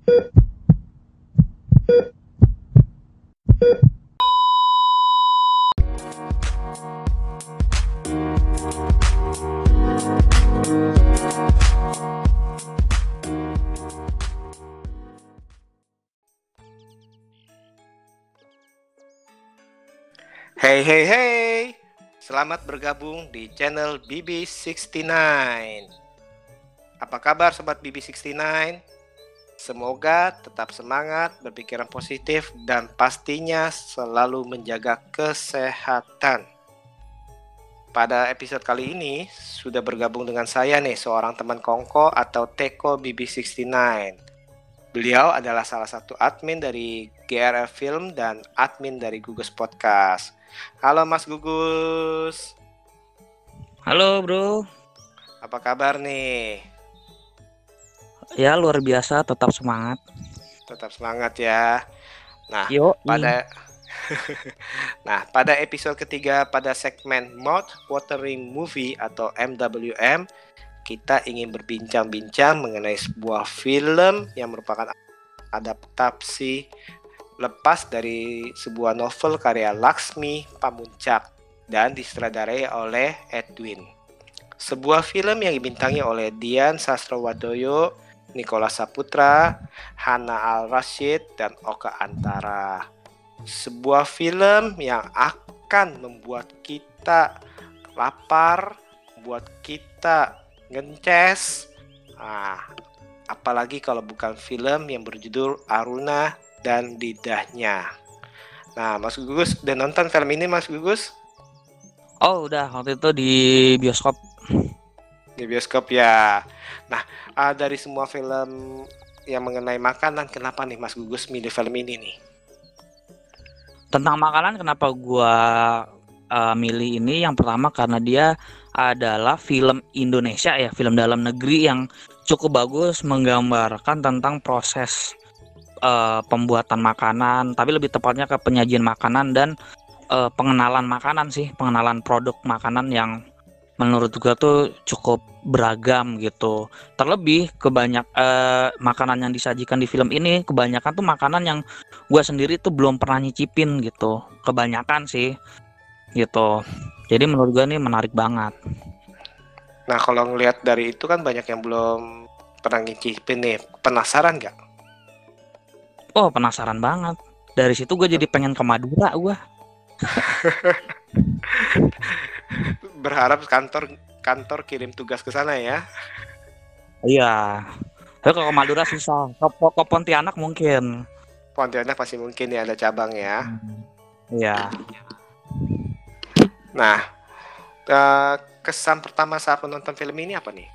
Hey hey hey, selamat bergabung di channel BB69. Apa kabar sobat BB69? Semoga tetap semangat, berpikiran positif, dan pastinya selalu menjaga kesehatan. Pada episode kali ini sudah bergabung dengan saya nih seorang teman Kongko atau Teko BB69. Beliau adalah salah satu admin dari GRF Film dan admin dari Gugus Podcast. Halo Mas Gugus. Halo bro. Apa kabar nih? Ya luar biasa, tetap semangat. Tetap semangat ya. Nah, Yo. pada Nah, pada episode ketiga pada segmen Mouth Watering Movie atau MWM, kita ingin berbincang-bincang mengenai sebuah film yang merupakan adaptasi lepas dari sebuah novel karya Laksmi Pamuncak dan disutradarai oleh Edwin. Sebuah film yang dibintangi oleh Dian Sastrowadoyo, Nicholas Saputra, Hana Al Rashid, dan Oka Antara. Sebuah film yang akan membuat kita lapar, membuat kita ngences. Nah, apalagi kalau bukan film yang berjudul Aruna dan lidahnya. Nah, Mas Gugus udah nonton film ini, Mas Gugus? Oh udah waktu itu di bioskop. Di bioskop ya. Nah, uh, dari semua film yang mengenai makanan, kenapa nih Mas Gugus milih film ini nih? Tentang makanan kenapa gua uh, milih ini? Yang pertama karena dia adalah film Indonesia ya, film dalam negeri yang cukup bagus menggambarkan tentang proses uh, pembuatan makanan, tapi lebih tepatnya ke penyajian makanan dan uh, pengenalan makanan sih, pengenalan produk makanan yang menurut gua tuh cukup beragam gitu. Terlebih kebanyak uh, makanan yang disajikan di film ini kebanyakan tuh makanan yang gua sendiri tuh belum pernah nyicipin gitu. Kebanyakan sih gitu. Jadi menurut gua ini menarik banget. Nah, kalau ngelihat dari itu kan banyak yang belum pernah ngicipin nih. Penasaran nggak? Oh penasaran banget. Dari situ gue jadi pengen ke Madura gue. Berharap kantor kantor kirim tugas ke sana ya. Iya. Tapi kalau ke Madura susah. Ke, ke Pontianak mungkin. Pontianak pasti mungkin ya ada cabang ya. Iya. Nah, eh, kesan pertama saat menonton film ini apa nih?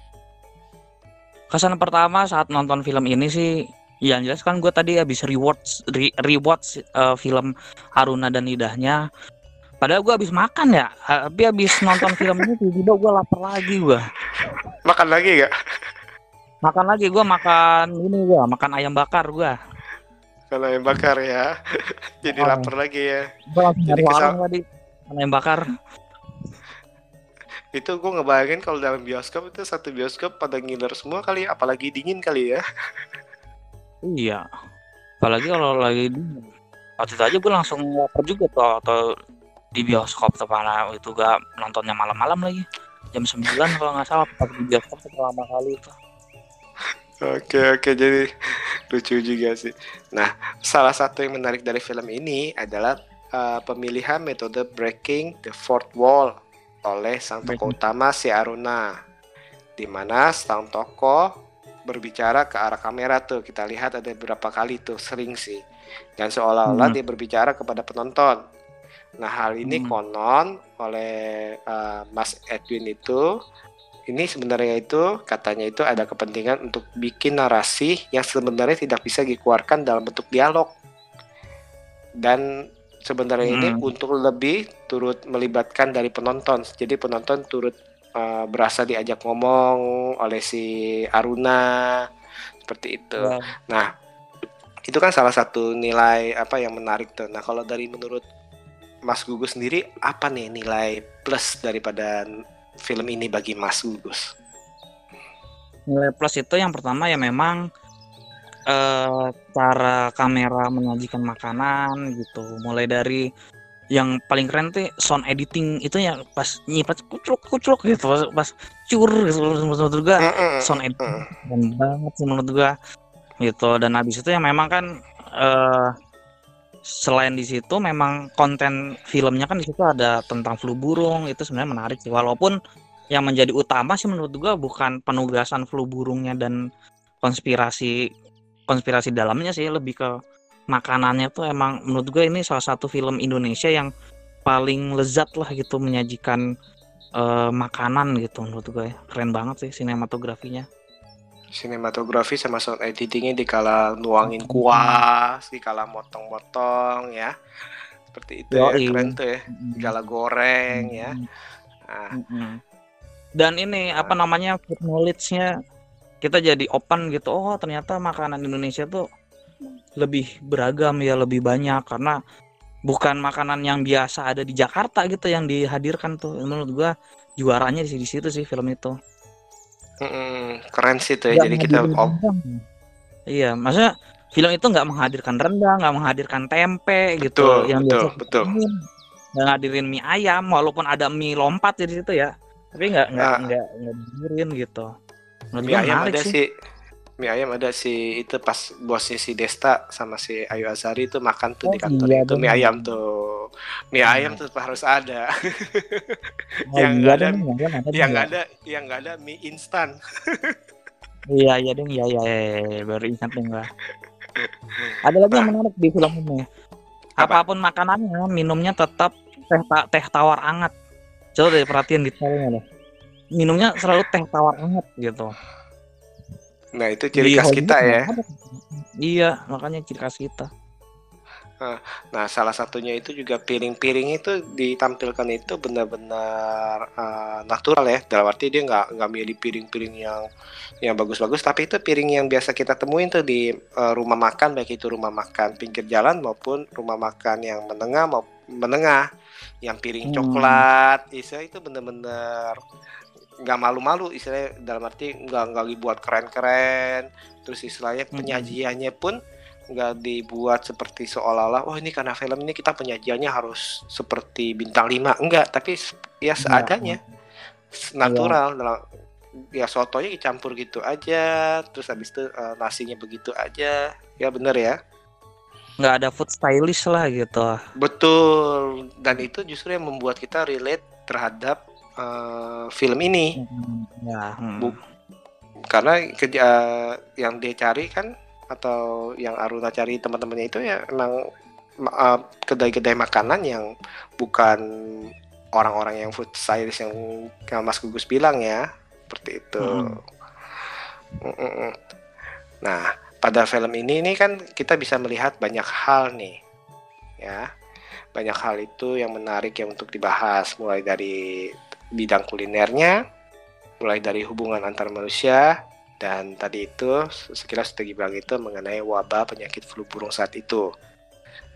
Kesan pertama saat nonton film ini sih yang jelas kan gue tadi habis rewards re, rewatch uh, film Aruna dan Lidahnya padahal gue habis makan ya tapi habis nonton film ini tiba-tiba gue lapar lagi gue Makan lagi gak? makan lagi gue makan ini gue makan ayam bakar gue Kalau yang bakar ya. Jadi Oh. lapar lagi ya. gue langsung Jadi kesal- tadi makan ayam bakar Itu gue ngebayangin kalau dalam bioskop itu satu bioskop pada ngiler semua kali, apalagi dingin kali ya. iya apalagi kalau lagi di waktu itu aja gue langsung lapar juga tuh atau di bioskop tuh mana itu gak nontonnya malam-malam lagi jam 9 kalau nggak salah pas di bioskop tuh pertama kali itu Oke oke jadi lucu juga sih. Nah salah satu yang menarik dari film ini adalah uh, pemilihan metode breaking the fourth wall oleh sang tokoh utama si Aruna, di mana sang tokoh berbicara ke arah kamera tuh kita lihat ada beberapa kali tuh sering sih dan seolah-olah Hmm. dia berbicara kepada penonton. Nah hal ini Hmm. konon oleh uh, Mas Edwin itu. Ini sebenarnya itu katanya itu ada kepentingan untuk bikin narasi yang sebenarnya tidak bisa dikeluarkan dalam bentuk dialog. Dan sebenarnya ini Hmm. untuk lebih turut melibatkan dari penonton. Jadi penonton turut uh, berasa diajak ngomong oleh si Aruna seperti itu. Ya, nah itu kan salah satu nilai apa yang menarik tuh. Nah kalau dari menurut Mas Gugus sendiri apa nih nilai plus daripada film ini bagi Mas Gugus? Nilai plus itu yang pertama ya memang uh, cara kamera menyajikan makanan gitu. Mulai dari yang paling keren tuh sound editing itu ya pas nyipat kucluk kucluk gitu. Pas, pas cur gitu menurut juga sound editing keren banget sih menurut gua. Gitu. Dan habis itu yang memang kan uh, selain di situ memang konten filmnya kan di situ ada tentang flu burung itu sebenarnya menarik sih. Walaupun yang menjadi utama sih menurut gua bukan penugasan flu burungnya dan konspirasi konspirasi dalamnya sih lebih ke makanannya tuh emang menurut gue ini salah satu film Indonesia yang paling lezat lah gitu menyajikan uh, makanan gitu menurut gue keren banget sih sinematografinya sinematografi sama sound editingnya dikala nuangin kuah dikala motong-motong ya. Seperti itu ya keren tuh ya dikala goreng ya. Nah. dan ini apa namanya food knowledge-nya kita jadi open gitu. Oh ternyata makanan Indonesia tuh lebih beragam ya lebih banyak. Karena bukan makanan yang biasa ada di Jakarta gitu yang dihadirkan tuh. Menurut gua juaranya di situ sih film itu hmm, keren sih tuh ya jadi kita oh. iya maksudnya film itu nggak menghadirkan rendang nggak menghadirkan tempe gitu. Betul, yang betul, biasa betul. nggak ngadirin mie ayam walaupun ada mie lompat di situ ya. Tapi nggak nggak nah, nggak nggak gitu. Menurut mie ayam ada sih, sih mie ayam ada si itu pas bosnya si Desta sama si Ayu Azari itu makan tuh oh, di kantor iya, itu mie ayam tuh. Mie hmm. ayam tuh harus ada. Oh, yang nggak iya ada, ada yang nggak ada yang nggak ada mie instan. Iya iya dong iya, iya iya baru ingat gua. Ada lagi nah. yang menarik di film ini? Apa? apa pun makanannya minumnya tetap teh teh tawar anget. Coba deh perhatian detailnya deh minumnya selalu teh tawar anget gitu Nah, itu ciri khas kita ya. Iya, makanya ciri khas kita. Nah, salah satunya itu juga piring-piring itu ditampilkan itu benar-benar uh, natural ya. Dalam arti dia nggak nggak milih piring-piring yang yang bagus-bagus, tapi itu piring yang biasa kita temuin tuh di uh, rumah makan, baik itu rumah makan pinggir jalan maupun rumah makan yang menengah mau menengah, yang piring hmm. coklat, itu itu benar-benar nggak malu-malu istilahnya dalam arti nggak nggak dibuat keren-keren terus istilahnya hmm. penyajiannya pun nggak dibuat seperti seolah-olah oh ini karena film ini kita penyajiannya harus seperti bintang lima enggak tapi ya seadanya ya. natural ya. dalam ya sotonya dicampur gitu aja terus habis itu uh, nasinya begitu aja ya bener ya nggak ada food stylish lah gitu betul dan itu justru yang membuat kita relate terhadap uh, film ini. Hmm, ya. Hmm. Bu karena kerja uh, yang dia cari kan atau yang Aruna cari teman-temannya itu ya emang uh, kedai-kedai makanan yang bukan orang-orang yang food stylist yang Mas Gugus bilang ya seperti itu. Hmm. Nah pada film ini ini kan kita bisa melihat banyak hal nih ya banyak hal itu yang menarik yang untuk dibahas mulai dari bidang kulinernya, mulai dari hubungan antar manusia, dan tadi itu sekilas strategi bilang itu mengenai wabah penyakit flu burung saat itu.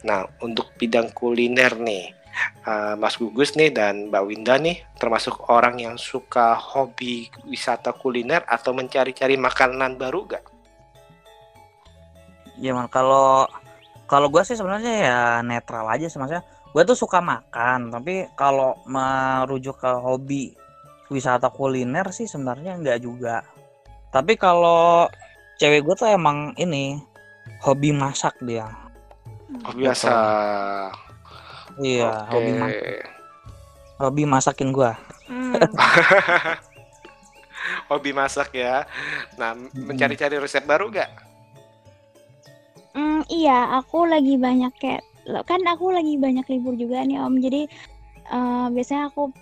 Nah, untuk bidang kuliner nih, uh, Mas Gugus nih dan Mbak Winda nih termasuk orang yang suka hobi wisata kuliner atau mencari-cari makanan baru gak? Ya, kalau kalau gue sih sebenarnya ya netral aja sih maksudnya gue tuh suka makan tapi kalau merujuk ke hobi wisata kuliner sih sebenarnya enggak juga. Tapi kalau cewek gue tuh emang ini hobi masak dia. Hobi masak. Iya okay. hobi masak. Hobi masakin gue hmm. hobi masak ya. Nah mencari-cari resep baru gak Hmm, iya, aku lagi banyak kayak kan aku lagi banyak libur juga nih Om. Jadi uh, biasanya aku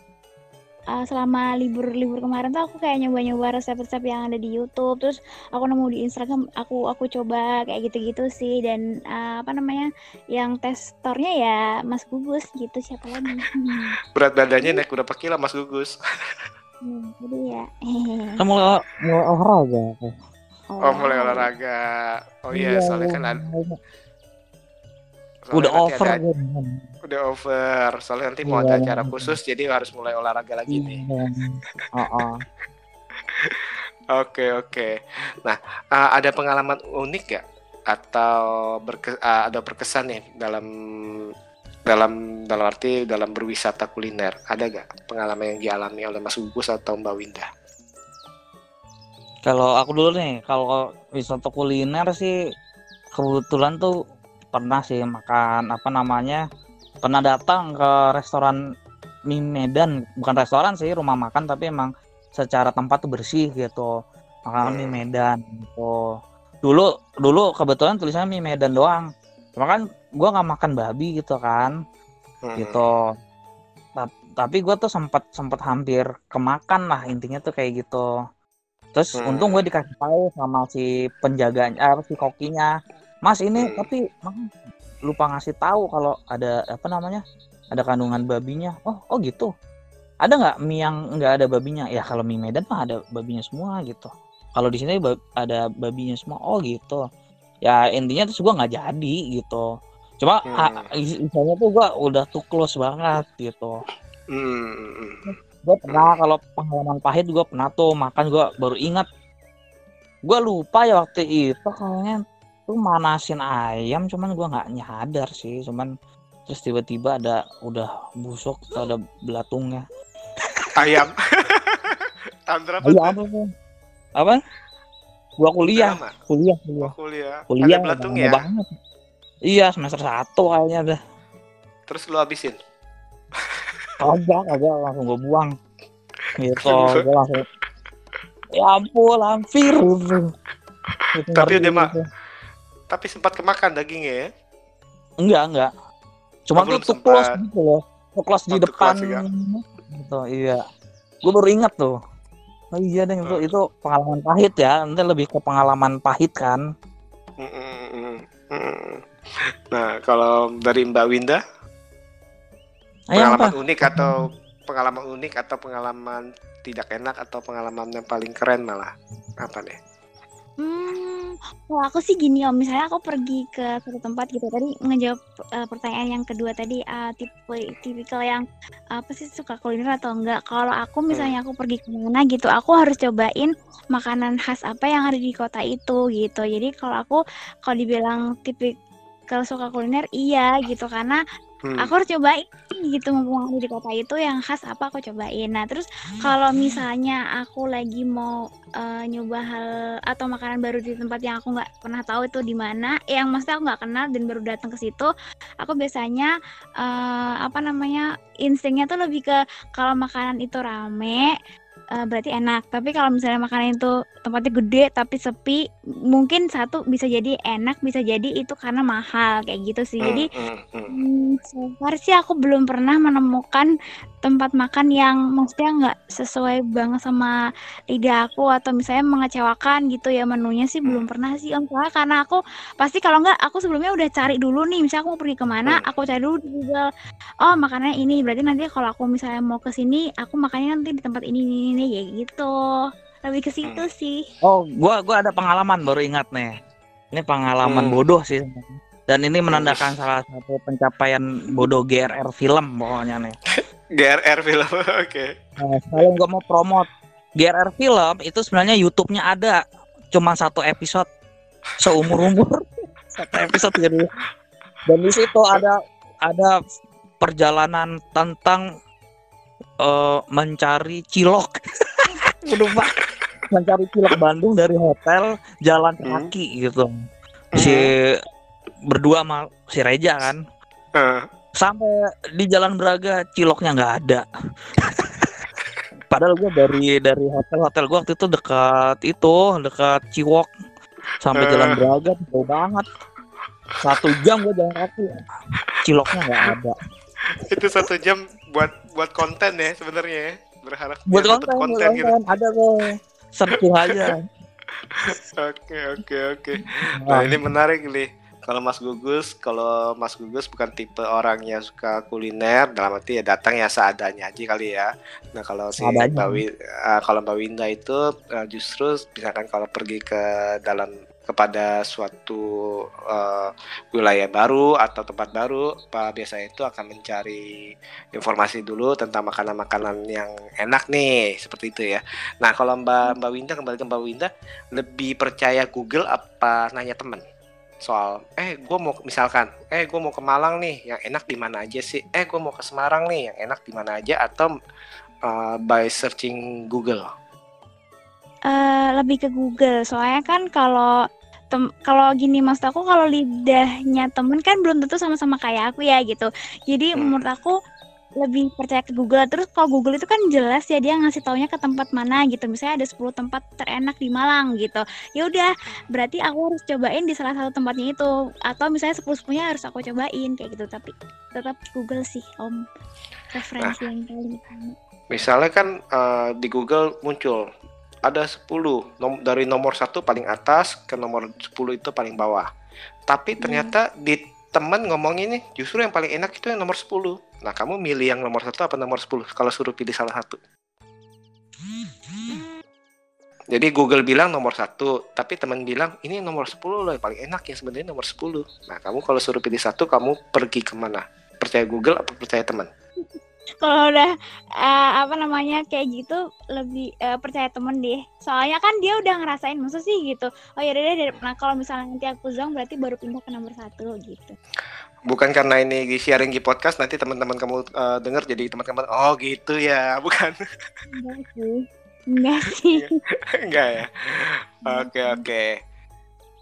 uh, selama libur-libur kemarin tuh aku kayak nyoba-nyoba resep-resep yang ada di YouTube. Terus aku nemu di Instagram, aku aku coba kayak gitu-gitu sih. Dan uh, apa namanya, yang testornya ya Mas Gugus gitu siapa lagi? Berat badannya naik berapa kilo Mas Gugus? Hmm, jadi ya. Kamu mau olahraga? Oh, oh, mulai olahraga. Oh iya, yeah, soalnya kan ada, udah over ada, udah over. Soalnya nanti mau ada iya. acara khusus jadi harus mulai olahraga lagi nih. Oke oke. Nah uh, ada pengalaman unik gak atau berke, uh, ada berkesan nih dalam dalam dalam arti dalam berwisata kuliner? Ada gak pengalaman yang dialami oleh Mas Gugus atau Mbak Winda? Kalau aku dulu nih, kalau wisata kuliner sih kebetulan tuh pernah sih makan apa namanya pernah datang ke restoran mie Medan. Bukan restoran sih rumah makan tapi emang secara tempat tuh bersih gitu. Makanan mie Medan gitu. Dulu dulu kebetulan tulisannya mie Medan doang. Cuma kan gue nggak makan babi gitu kan Hmm. gitu. Ta- tapi gue tuh sempat sempat hampir kemakan lah intinya tuh kayak gitu. Terus Hmm. untung gue dikasih tahu sama si penjaganya eh, si kokinya mas ini Hmm. tapi Mang, lupa ngasih tahu kalau ada apa namanya ada kandungan babinya. Oh oh gitu. Ada nggak mie yang nggak ada babinya? Ya kalau mie Medan mah ada babinya semua gitu. Kalau di sini ada babinya semua. Oh gitu. Ya intinya terus gue nggak jadi gitu. Cuma Hmm. misalnya tuh gue udah tuh close banget gitu. Hmm. gue pernah kalau pengalaman pahit gue pernah tuh. Makan gue baru ingat. Gue lupa ya waktu itu kayaknya tuh manasin ayam cuman gue nggak nyadar sih cuman terus tiba-tiba ada udah busuk atau ada belatungnya Ayam. Tahun berapa? Apa tuh apa gua kuliah Lama? kuliah kuliah kuliah. kuliah Ada belatung ya? banget iya semester satu kayaknya dah Terus lu habisin? kagak kagak langsung gue buang gitu gue langsung ya ampun gitu. Gitu, Tapi udah, Mak. Tapi sempat kemakan dagingnya ya? enggak enggak cuma Oh, tuh sempat. gitu loh di depan juga. gitu iya gue baru ingat tuh oh iya deh itu Oh. itu pengalaman pahit ya nanti lebih ke pengalaman pahit kan Mm, mm, mm, mm. Nah, kalau dari Mbak Winda, pengalaman apa unik atau pengalaman unik atau pengalaman tidak enak atau pengalaman yang paling keren malah apa nih? Hmm, kalau aku sih gini om, misalnya aku pergi ke satu tempat gitu tadi ngejawab eh, pertanyaan yang kedua tadi eh, tipe tipikal yang apa sih suka kuliner atau enggak? Kalau aku misalnya aku pergi ke mana gitu, aku harus cobain makanan khas apa yang ada di kota itu gitu. Jadi kalau aku kalau dibilang tipikal suka kuliner iya gitu karena Hmm. aku harus cobain gitu mumpung ada di kota itu yang khas apa aku cobain nah terus kalau misalnya aku lagi mau eh, nyoba hal atau makanan baru di tempat yang aku nggak pernah tahu itu di mana yang maksudnya aku nggak kenal dan baru datang ke situ aku biasanya eh, apa namanya instingnya tuh lebih ke kalau makanan itu rame eh, berarti enak. Tapi kalau misalnya makanan itu tempatnya gede tapi sepi mungkin satu bisa jadi enak bisa jadi itu karena mahal kayak gitu sih. Hmm, jadi hmm, hmm. Hmm, so far sih aku belum pernah menemukan tempat makan yang maksudnya nggak sesuai banget sama lidah aku atau misalnya mengecewakan gitu ya menunya sih belum pernah sih om. Soalnya karena aku pasti kalau nggak aku sebelumnya udah cari dulu nih. Misalnya aku mau pergi ke mana Hmm. aku cari dulu di Google oh makanannya ini. Berarti nanti kalau aku misalnya mau ke sini aku makannya nanti di tempat ini ini ini ya gitu lebih ke situ Hmm. sih Oh, gua gua ada pengalaman baru ingat nih. Ini pengalaman Hmm. bodoh sih. Dan ini menandakan salah satu pencapaian bodoh GRR film pokoknya nih. GRR film, oke. Nah, sekalian gua mau promote GRR film itu sebenarnya YouTube-nya ada cuma satu episode seumur umur satu episode jadi dan di situ ada ada perjalanan tentang eh, mencari cilok Pak. mencari cilok Bandung dari hotel jalan Hmm. kaki gitu si berdua sama si Reja kan Eh, sampai di Jalan Braga ciloknya nggak ada. Padahal gue dari dari hotel hotel gue waktu itu dekat itu dekat Ciwok sampai Eh. Jalan Braga jauh banget. Satu jam gue jalan kaki, ciloknya nggak ada. itu satu jam buat buat konten ya sebenarnya ya. Berharap Buat dapet konten, buat gitu. konten ada kok. Searching aja. Oke oke oke. Nah ini menarik nih. Kalau Mas Gugus, kalau Mas Gugus bukan tipe orang yang suka kuliner, dalam arti ya datang ya seadanya aja kali ya. Nah kalau si. Mbak Wi- eh, kalau Mbak Winda itu eh, justru misalkan kalau pergi ke dalam kepada suatu eh, wilayah baru atau tempat baru, Pak biasa itu akan mencari informasi dulu tentang makanan-makanan yang enak nih, seperti itu ya. Nah kalau Mbak Mbak Winda kembali ke Mbak Winda, lebih percaya Google apa nanya temen? soal eh gue mau misalkan eh gue mau ke Malang nih yang enak di mana aja sih eh gue mau ke Semarang nih yang enak di mana aja atau uh, by searching Google Eh, lebih ke Google soalnya kan kalau tem kalau gini mas aku kalau lidahnya temen kan belum tentu sama-sama kayak aku ya gitu. Jadi Hmm. menurut aku lebih percaya ke Google. Terus kalau Google itu kan jelas ya dia ngasih taunya ke tempat mana gitu. Misalnya ada 10 tempat terenak di Malang gitu. Ya udah berarti aku harus cobain di salah satu tempatnya itu. Atau misalnya 10 10 harus aku cobain kayak gitu. Tapi tetap Google sih om. Referensi yang paling utama. Misalnya kan uh, di Google muncul ada 10 nom- dari nomor satu paling atas ke nomor 10 itu paling bawah. Tapi ternyata di temen ngomong ini justru yang paling enak itu yang nomor 10 nah kamu milih yang nomor satu apa nomor 10 kalau suruh pilih salah satu? Jadi Google bilang nomor satu tapi teman bilang ini nomor 10 loh yang paling enak yang sebenarnya nomor 10 nah kamu kalau suruh pilih satu kamu pergi ke mana? Percaya Google apa percaya teman kalau udah eh, apa namanya kayak gitu lebih eh, percaya temen deh. Soalnya kan dia udah ngerasain masa sih gitu oh ya deh nah kalau misalnya nanti aku zong berarti baru pindah ke nomor satu gitu. Bukan karena ini di sharing di podcast nanti teman-teman kamu uh, dengar jadi teman-teman oh gitu ya. Bukan. Enggak sih. Enggak sih. Enggak ya. Oke oke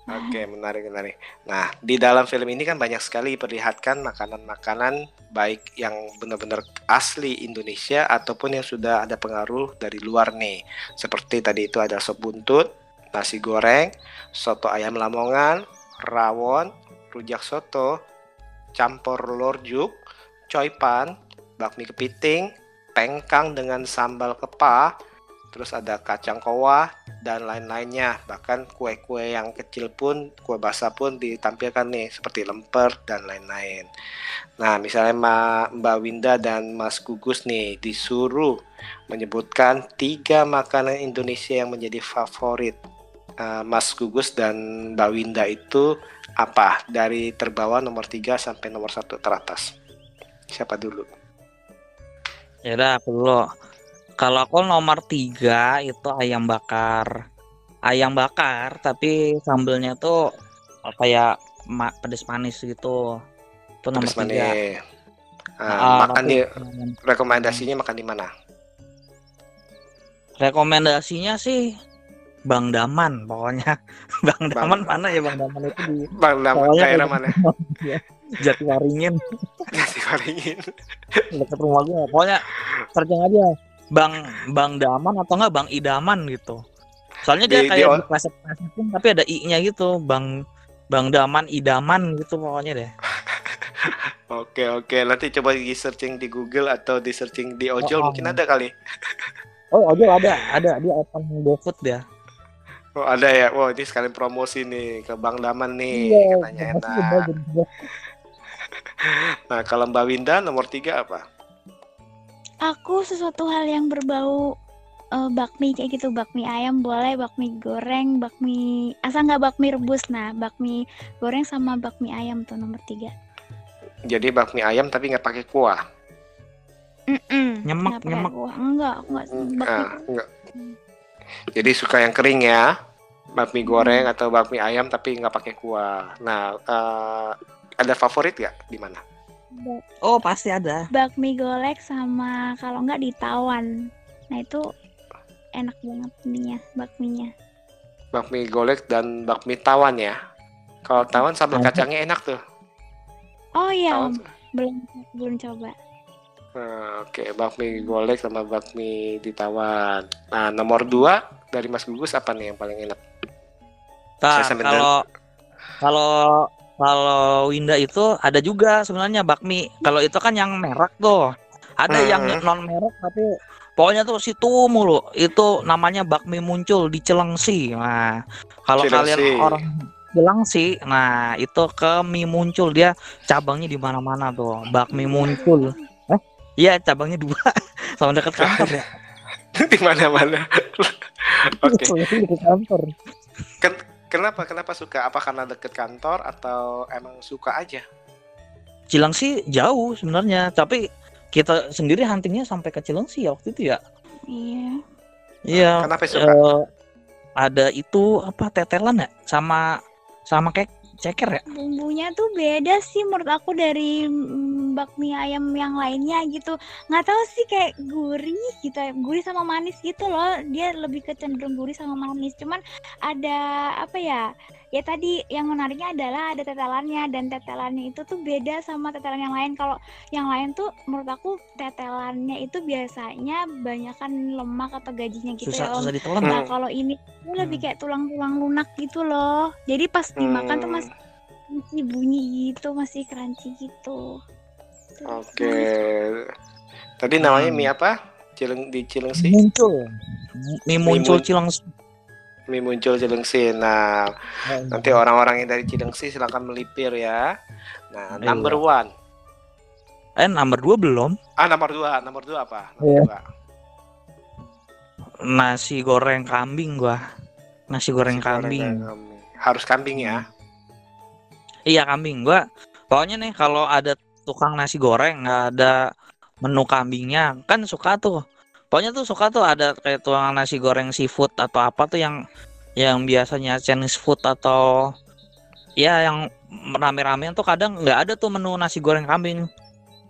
oke menarik menarik. Nah di dalam film ini kan banyak sekali diperlihatkan makanan-makanan baik yang benar-benar asli Indonesia ataupun yang sudah ada pengaruh dari luar nih. Seperti tadi itu ada sop buntut nasi goreng soto ayam lamongan rawon rujak soto campur lorjuk coipan bakmi kepiting pengkang dengan sambal kepa terus ada kacang kowa dan lain-lainnya. Bahkan kue-kue yang kecil pun kue basah pun ditampilkan nih seperti lemper dan lain-lain. Nah misalnya Mbak Winda dan Mas Gugus nih disuruh menyebutkan tiga makanan Indonesia yang menjadi favorit Eh, Mas Gugus dan Mbak Winda itu apa? Dari terbawah nomor 3 sampai nomor satu teratas. Siapa dulu? Ya udah aku. Kalau aku nomor tiga itu ayam bakar. Ayam bakar tapi sambelnya tuh kayak ma pedes manis gitu. Itu nomor Pedas tiga. manis. Ah, Ah, makan di rekomendasinya makan di mana Rekomendasinya sih Bang Daman pokoknya. Bang Daman mana ya Bang Daman itu di Bang Soalnya daerah mana Jatiwaringin Nasi Waringin dekat rumah gue. Pokoknya searching aja Bang Bang Daman atau enggak Bang Idaman gitu. Soalnya dia Di- kayak di pleset-plesetin tapi ada i-nya gitu, Bang Bang Daman Idaman gitu pokoknya deh. Oke oke nanti coba di searching di Google atau di searching di ojol Oh, oh. mungkin ada kali. Oh, ojol ada, ada dia open GoFood dia. Oh ada ya. Wow ini sekalian promosi nih ke Bang Daman nih Iya, katanya enak. Nah kalau Mbak Winda nomor tiga apa? Aku sesuatu hal yang berbau eh, bakmi kayak gitu bakmi ayam boleh bakmi goreng bakmi asal nggak bakmi rebus nah bakmi goreng sama bakmi ayam tuh nomor tiga Jadi bakmi ayam tapi nggak pakai kuah. Mm-mm, Nyemek, nyemek. kuah. enggak aku nggak bakmi Ah, enggak. Jadi suka yang kering ya. Bakmi goreng atau bakmi ayam tapi nggak pakai kuah. Nah eh, ada favorit nggak di mana? Oh, pasti ada. bakmi golek sama kalau nggak di tawan nah itu enak banget ininya bakminya Bakmi golek dan bakmi tawan ya. Kalau tawan sambal kacangnya enak tuh. oh iya Tawan belum belum coba Nah, Oke, bakmi golek sama bakmi di tawan. Nah, nomor dua dari Mas Gugus apa nih yang paling enak? Nah, kalau kalau kalau Winda itu ada juga sebenarnya bakmi. Kalau itu kan yang merek tuh. Ada yang Hmm. non merek tapi pokoknya tuh situ mulu. Itu namanya bakmi muncul di Cilengsi. Nah, kalau kalian orang Cilengsi, nah itu ke mie muncul dia cabangnya di mana-mana tuh. Bakmi muncul. Eh? Iya, cabangnya dua. Sama dekat kantor ya. di mana-mana. Oke. Dekat kantor. Kenapa? Kenapa suka? Apa karena deket kantor atau emang suka aja? Cilengsi jauh sebenarnya, tapi kita sendiri huntingnya sampai ke Cilengsi ya waktu itu ya. iya Iya. Kenapa suka? eh, ada itu apa tetelan ya sama sama kayak ceker ya? Bumbunya tuh beda sih menurut aku dari mm, bakmi ayam yang lainnya gitu. Nggak tahu sih kayak gurih gitu ya, gurih sama manis gitu loh. Dia lebih ke cenderung gurih sama manis. Cuman ada apa ya ya tadi yang menariknya adalah ada tetelannya dan tetelannya itu tuh beda sama tetelan yang lain kalau yang lain tuh menurut aku tetelannya itu biasanya banyakkan lemak atau gajinya gitu susah ya Om. susah ditelan Nah Hmm. kalau ini tuh lebih Hmm. kayak tulang-tulang lunak gitu loh. Jadi pas dimakan tuh Hmm. masih masih bunyi gitu, masih crunchy gitu. Oke. manis. Tadi namanya Hmm. mie apa? Cileng di Cilengsi? muncul mie muncul mun- cilang Mie muncul Cilengsi. Nah, nanti orang-orang yang dari Cilengsi silakan melipir ya. Nah, Iya. number one. eh nomor dua belum Ah, nomor dua. Nomor dua apa? Nomor dua. nasi goreng kambing gua nasi goreng Nasi goreng kambing kambing. Harus kambing ya. iya kambing gua pokoknya nih kalau ada tukang nasi goreng nggak ada menu kambingnya kan suka tuh pokoknya tuh suka tuh ada kayak tukang nasi goreng seafood atau apa tuh yang yang biasanya Chinese food atau ya yang rame-rame tuh kadang nggak ada tuh menu nasi goreng kambing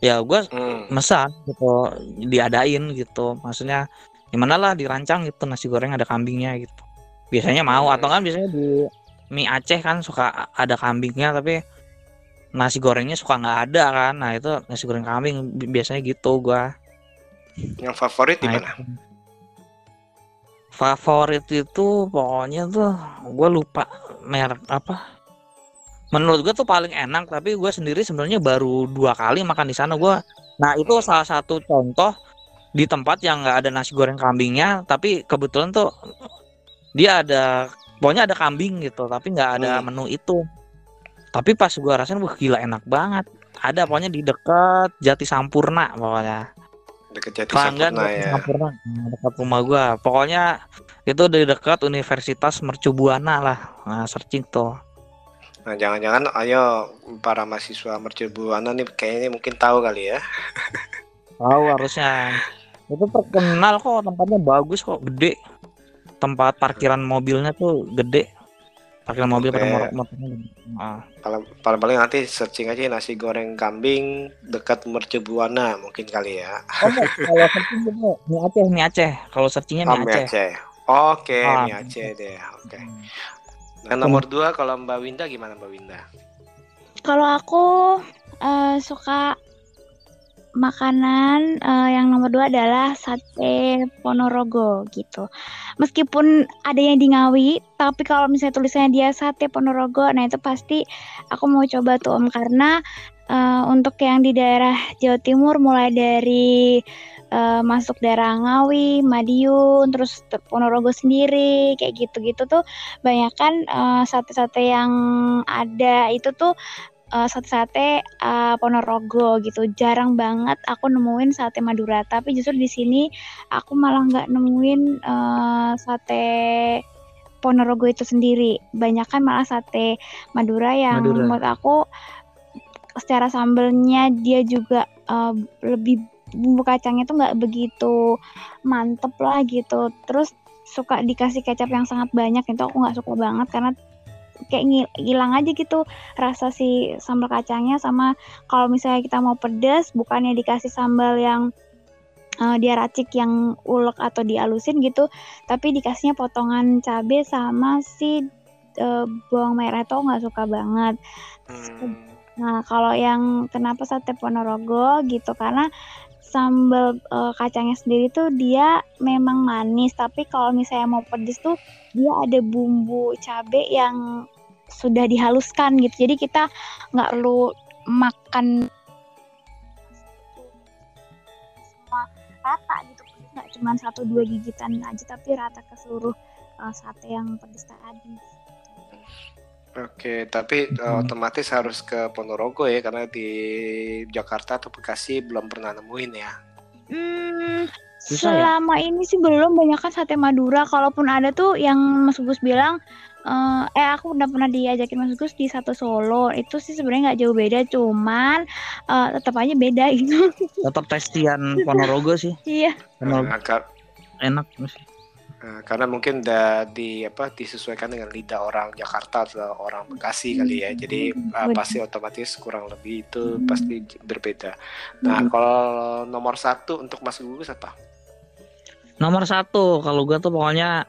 ya gua Hmm. mesan gitu diadain gitu. Maksudnya gimana lah dirancang gitu nasi goreng ada kambingnya gitu. Biasanya mau Hmm. atau kan biasanya di mie Aceh kan suka ada kambingnya tapi nasi gorengnya suka nggak ada kan. Nah itu nasi goreng kambing bi- biasanya gitu gua Yang favorit di Nah, mana? favorit itu pokoknya tuh gue lupa merek apa? Menurut gue tuh paling enak tapi gue sendiri sebenarnya baru dua kali makan di sana gue nah itu salah satu contoh di tempat yang nggak ada nasi goreng kambingnya tapi kebetulan tuh dia ada pokoknya ada kambing gitu tapi nggak ada Hmm. menu itu. Tapi pas gue rasain wah gila enak banget. Ada pokoknya di dekat Jati Sampurna pokoknya Dekat Jati pelanggan Sampurna Jati ya. Sampurna nah, dekat rumah gua. Pokoknya itu dari dekat Universitas Mercubuana lah. Nah searching tuh. Nah, jangan-jangan ayo para mahasiswa Mercubuana nih kayaknya mungkin tahu kali ya. tahu harusnya. Itu terkenal kok tempatnya bagus kok gede. Tempat parkiran mobilnya tuh gede parkiran mobil pada motor motornya. Nah, Paling paling paling nanti searching aja nasi goreng kambing dekat Mercubuana mungkin kali ya. oh, kalau searching gitu mie Aceh mie Aceh kalau searchingnya Oh, mie mie Aceh Aceh. Oke, Ah. mie Aceh deh. Oke. Nah, nomor dua kalau Mbak Winda gimana Mbak Winda? Kalau aku eh, suka makanan eh, yang nomor dua adalah sate Ponorogo gitu. Meskipun ada yang di Ngawi, tapi kalau misalnya tulisannya dia sate Ponorogo, nah itu pasti aku mau coba tuh Om karena eh, untuk yang di daerah Jawa Timur mulai dari eh, masuk daerah Ngawi, Madiun, terus ter- Ponorogo sendiri kayak gitu-gitu tuh banyak kan eh, sate-sate yang ada itu tuh eh, sate-sate eh, Ponorogo gitu. Jarang banget aku nemuin sate Madura, tapi justru di sini aku malah nggak nemuin eh, sate Ponorogo itu sendiri. Banyak kan malah sate Madura yang Madura. menurut aku secara sambelnya dia juga eh, lebih bumbu kacangnya tuh nggak begitu mantep lah gitu. Terus suka dikasih kecap yang sangat banyak itu aku nggak suka banget karena kayak hilang aja gitu rasa si sambal kacangnya sama kalau misalnya kita mau pedas bukannya dikasih sambal yang eh, dia racik yang ulek atau dialusin gitu tapi dikasihnya potongan cabe sama si eh, bawang merah itu nggak suka banget Hmm. Nah, kalau yang kenapa sate Ponorogo gitu karena sambal eh, kacangnya sendiri tuh dia memang manis, tapi kalau misalnya mau pedes tuh dia ada bumbu cabe yang sudah dihaluskan gitu. Jadi kita nggak perlu makan semua rata gitu. Nggak cuma satu dua gigitan aja, tapi rata ke seluruh eh, sate yang pedes tadi. Oke, tapi Hmm. otomatis harus ke Ponorogo ya karena di Jakarta atau Bekasi belum pernah nemuin ya. Hmm, ya? selama ini sih belum banyak kan sate Madura. Kalaupun ada tuh yang Mas Gus bilang, eh, eh aku udah pernah diajakin Mas Gus di satu Solo. Itu sih sebenarnya nggak jauh beda, cuman eh, tetap aja beda gitu. tetap testian Ponorogo sih Iya. Ponorogo kar- enak sih Nah, karena mungkin udah di apa disesuaikan dengan lidah orang Jakarta atau orang Bekasi kali ya. Jadi uh, pasti otomatis kurang lebih itu pasti j- berbeda. Nah, Hmm. kalau nomor satu untuk Mas Gugus apa? Nomor satu, kalau gue tuh pokoknya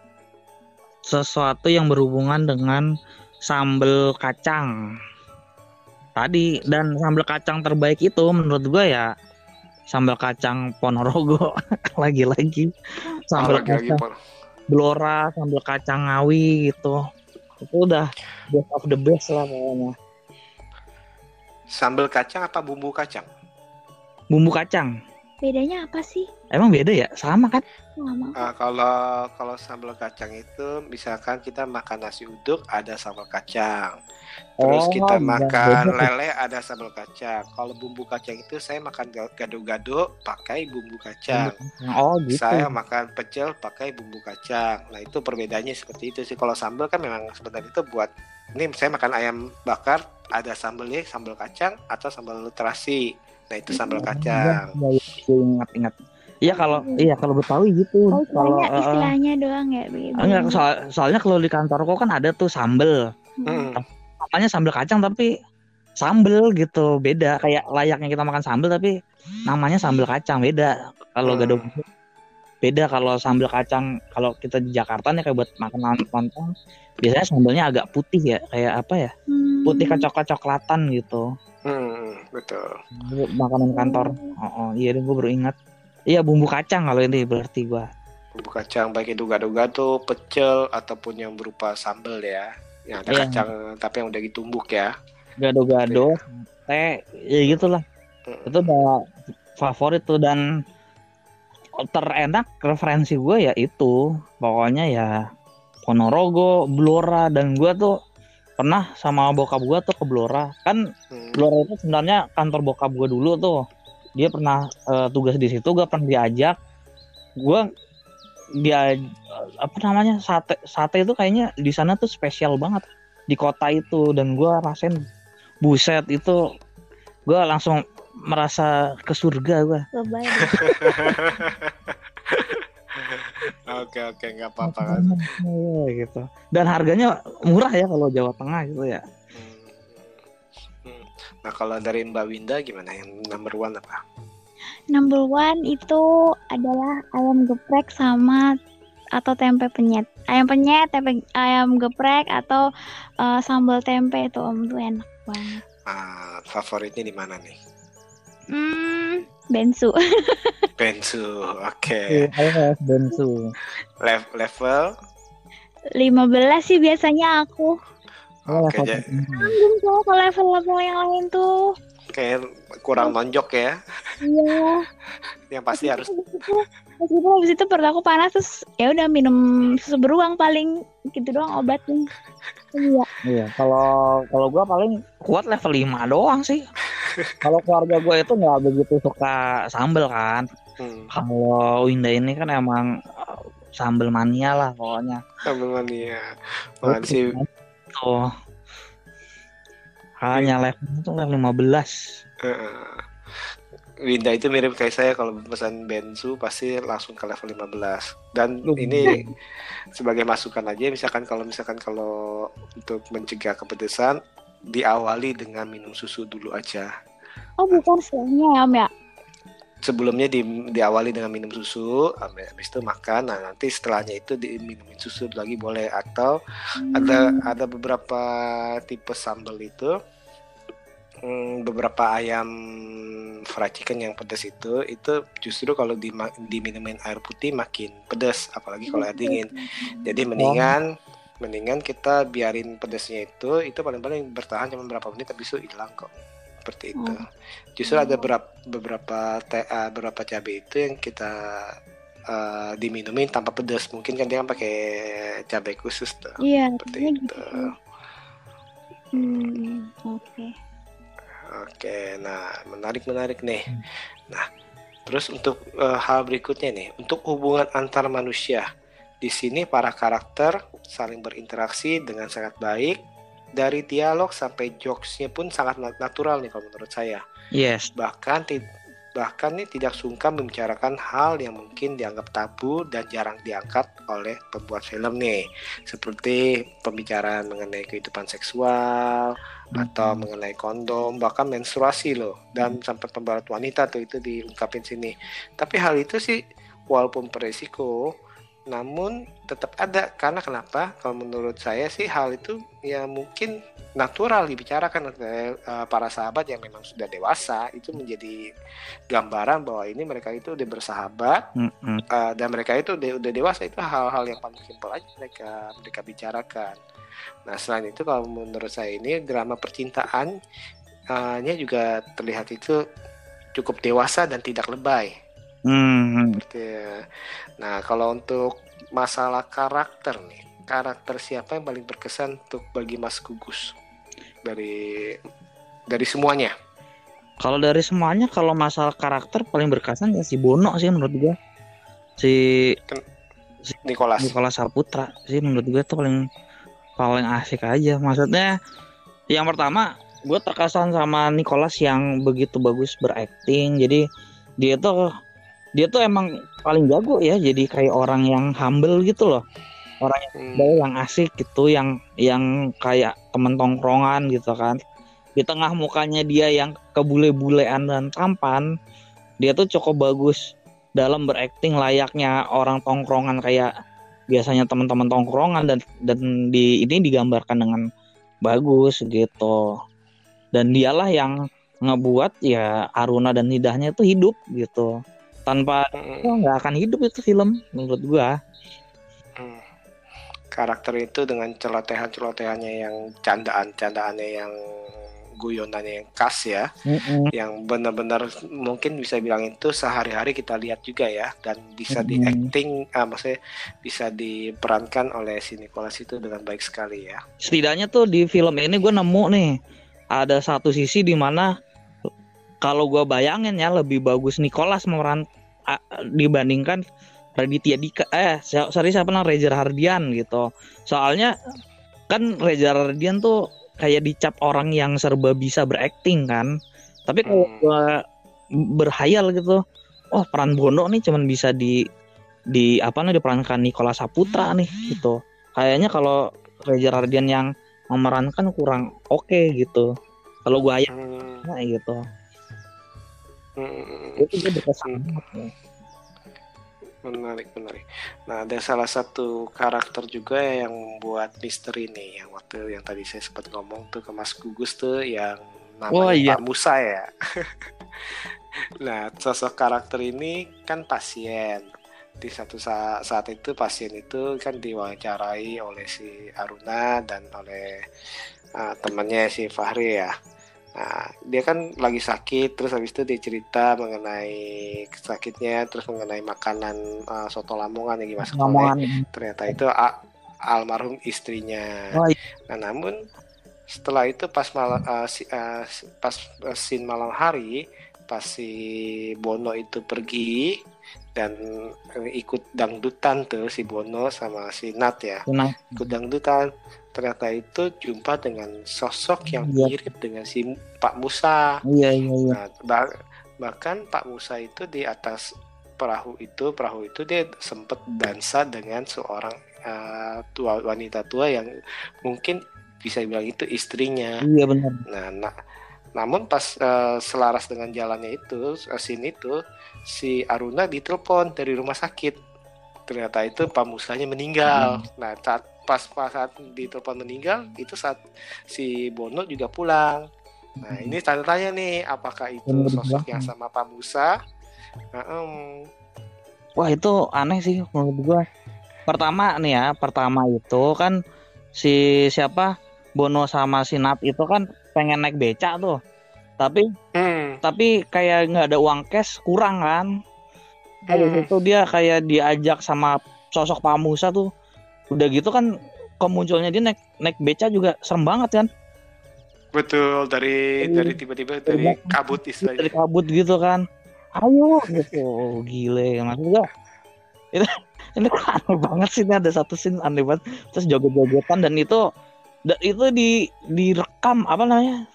sesuatu yang berhubungan dengan sambal kacang. Tadi dan sambal kacang terbaik itu menurut gue ya sambal kacang Ponorogo lagi-lagi sambal kacang Pon. Blora, sambal kacang Ngawi gitu. Itu udah best of the best lah pokoknya. Sambal kacang apa bumbu kacang? Bumbu kacang. Bedanya apa sih? Emang beda ya? Sama kan? Ah, kalau kalau sambal kacang itu misalkan kita makan nasi uduk ada sambal kacang. Terus Oh, kita iya, makan beda. lele ada sambal kacang. Kalau bumbu kacang itu saya makan ga- gado-gado pakai bumbu kacang. Oh gitu. Saya makan pecel pakai bumbu kacang. Nah, itu perbedaannya seperti itu sih. Kalau sambal kan memang sebenarnya itu buat ini saya makan ayam bakar ada sambalnya sambal kacang atau sambal terasi. Nah, itu sambal kacang. Iya, iya, iya, ingat ingat. Iya kalau iya kalau Betawi gitu. Oh, kalau istilahnya, eh, istilahnya doang ya begitu. enggak soal, soalnya kalau di kantorku kan ada tuh sambel. Hmm. Namanya sambel kacang tapi sambel gitu. Beda kayak layaknya kita makan sambel tapi namanya sambel kacang beda. Kalau Hmm. gado beda kalau sambel kacang kalau kita di Jakarta nih kayak buat makan lontong biasanya sambelnya agak putih ya kayak apa ya Hmm. putih kecoklat-coklatan gitu Hmm, betul. makanan kantor oh, oh iya gue baru ingat iya bumbu kacang kalau ini berarti gua bumbu kacang baik itu gado-gado, pecel ataupun yang berupa sambal ya. Yang ada Iya. kacang tapi yang udah ditumbuk ya. gado-gado teh ya gitulah Mm. itu udah favorit tuh dan terenak referensi gue ya itu pokoknya ya Ponorogo, Blora dan gue tuh pernah sama bokap gue tuh ke Blora kan Hmm. Blora itu sebenarnya kantor bokap gue dulu tuh dia pernah eh, tugas di situ gue pernah diajak gue dia apa namanya sate sate itu kayaknya di sana tuh spesial banget di kota itu dan gue rasain buset itu gue langsung merasa ke surga gue. Oke oke nggak apa-apa kan. gitu dan harganya murah ya kalau Jawa Tengah gitu ya Hmm. Hmm. Nah kalau dari Mbak Winda gimana yang number one apa? Number one itu adalah ayam geprek sama atau tempe penyet. Ayam penyet, tempe ayam geprek atau eh, sambal tempe itu om tuh enak banget. Ah, favoritnya di mana nih? Hmm, bensu. Bensu. Oke. Iya, ayo bensu Lev- level 15 sih biasanya aku. Oh, Oke, level ja- tertinggi. Belum tahu kalau level-level yang lain tuh. Kayak kurang nonjok ya. Iya. Yang pasti harus Meskipun habis itu perut aku panas terus ya udah minum susu beruang paling gitu doang obatnya. Iya. Iya, kalau kalau gua paling kuat level 5 doang sih. kalau keluarga gue itu nggak begitu suka sambel kan. hmm, Kalau Winda ini kan emang uh, sambel mania lah pokoknya. sambal mania. Wah, sih Tuh. Hanya level itu level 15. Heeh. Winda itu mirip kayak saya kalau pesan bensu pasti langsung ke level 15 dan Loh. ini sebagai masukan aja misalkan kalau misalkan kalau untuk mencegah kepedesan diawali dengan minum susu dulu aja Oh bukan setelahnya ya om ya. Sebelumnya di, diawali dengan minum susu habis itu makan. Nah nanti setelahnya itu diminumin susu lagi boleh. Atau ada ada beberapa tipe sambal itu. Hmm, beberapa ayam fried chicken yang pedas itu itu justru kalau dima- diminumin air putih makin pedas apalagi kalau air dingin. Jadi mendingan mendingan kita biarin pedasnya itu itu paling paling bertahan cuma berapa menit habis itu hilang kok seperti itu justru ada beberapa beberapa te- ah, beberapa cabai itu yang kita ah, diminumin tanpa pedas mungkin kan dia kan pakai cabai khusus tuh Iya, seperti itu gitu. Hmm, oke. Oke, nah menarik menarik nih. Nah, terus untuk eh, hal berikutnya nih, untuk hubungan antar manusia, di sini para karakter saling berinteraksi dengan sangat baik. Dari dialog sampai jokesnya pun sangat nat- natural nih kalau menurut saya. Yes. Bahkan bahkan nih tidak sungkan membicarakan hal yang mungkin dianggap tabu dan jarang diangkat oleh pembuat film nih, seperti pembicaraan mengenai kehidupan seksual atau mengenai kondom, bahkan menstruasi loh, dan sampai pembalut wanita tuh itu diungkapin sini. Tapi hal itu sih walaupun beresiko namun tetap ada. Karena kenapa? Kalau menurut saya sih hal itu ya mungkin natural dibicarakan oleh uh, para sahabat yang memang sudah dewasa. Itu menjadi gambaran bahwa ini mereka itu udah bersahabat mm -hmm. uh, dan mereka itu udah, udah dewasa. Itu hal-hal yang paling simpel aja mereka mereka bicarakan. Nah selain itu kalau menurut saya ini drama percintaan uh, nya juga terlihat itu cukup dewasa dan tidak lebay. Hmm. Nah, kalau untuk masalah karakter nih, karakter siapa yang paling berkesan untuk bagi Mas Gugus dari dari semuanya? Kalau dari semuanya, kalau masalah karakter paling berkesan ya si Bono sih menurut gue. Si, si Nicholas. Nicholas Saputra sih menurut gue tuh paling paling asik aja. Maksudnya yang pertama gue terkesan sama Nicholas yang begitu bagus berakting. Jadi dia tuh dia tuh emang paling jago ya jadi kayak orang yang humble gitu loh. Orang yang hmm. yang asik gitu yang yang kayak temen tongkrongan gitu kan. Di tengah mukanya dia yang kebule-bulean dan tampan dia tuh cukup bagus dalam berakting layaknya orang tongkrongan. Kayak biasanya teman-teman tongkrongan dan dan di ini digambarkan dengan bagus gitu. Dan dialah yang ngebuat ya Aruna dan Hidahnya itu hidup gitu tanpa hmm. nggak akan hidup itu film menurut gua hmm. karakter itu dengan celotehan-celotehannya yang candaan-candaannya yang guyonannya yang khas ya, mm-hmm. yang benar-benar mungkin bisa bilang itu sehari-hari kita lihat juga ya, dan bisa di acting, ah, maksudnya bisa diperankan oleh si Nicholas itu dengan baik sekali ya. Setidaknya tuh di film ini gue nemu nih ada satu sisi di mana kalau gue bayangin ya lebih bagus Nicholas memeran dibandingkan Raditya Dika eh sorry siapa namanya? Reza Hardian gitu. Soalnya kan Reza Hardian tuh kayak dicap orang yang serba bisa berakting kan. Tapi kalau hmm. gue berhayal gitu oh peran Bono nih cuman bisa di di apa nih diperankan Nikola Saputra nih gitu. Kayaknya kalau Reza Hardian yang memerankan kurang oke okay, gitu. Kalau gue ayah hmm. nah, gitu hmm. itu dia berkesan hmm. menarik menarik. Nah ada salah satu karakter juga yang membuat misteri nih yang waktu yang tadi saya sempat ngomong tuh ke Mas Gugus tuh yang namanya oh, iya. Pak Musa ya. Nah sosok karakter ini kan pasien. Di satu saat, saat itu pasien itu kan diwawancarai oleh si Aruna dan oleh uh, temannya si Fahri ya Nah, dia kan lagi sakit, terus habis itu dia cerita mengenai sakitnya, terus mengenai makanan uh, soto Lamongan yang dimasak oleh ternyata itu a, almarhum istrinya. Oh, iya. Nah, namun setelah itu pas malam uh, si, uh, pas uh, scene malam hari, pas si Bono itu pergi dan ikut dangdutan tuh si Bono sama si Nat ya, Nah. ikut dangdutan ternyata itu jumpa dengan sosok yang iya. mirip dengan si Pak Musa. Iya iya iya. Nah, bah bahkan Pak Musa itu di atas perahu itu perahu itu dia sempat dansa dengan seorang uh, tua wanita tua yang mungkin bisa bilang itu istrinya. Iya benar. Nah, nah namun pas uh, selaras dengan jalannya itu uh, scene itu si Aruna ditelepon dari rumah sakit. Ternyata itu Pak Musanya meninggal. Hmm. Nah, saat pas pas saat ditelepon meninggal itu saat si Bono juga pulang. Nah hmm. ini tanya tanya nih apakah itu sosok yang sama Pak Musa? Nah, um. Wah itu aneh sih menurut gua. Pertama nih ya, pertama itu kan si siapa Bono sama si Nat itu kan pengen naik beca tuh. Tapi hmm. Tapi kayak nggak ada uang cash kurang kan. Habis hmm. itu dia kayak diajak sama sosok Pak Musa tuh. Udah gitu kan kemunculnya dia naik naik beca juga serem banget kan? Betul dari dari tiba-tiba dari, dari kabut istilahnya. Dari kabut gitu kan. Ayo gitu. Gile maksudnya itu ini aneh banget sih ini ada satu scene aneh banget. Terus joget-jogetan dan itu dan itu di direkam apa namanya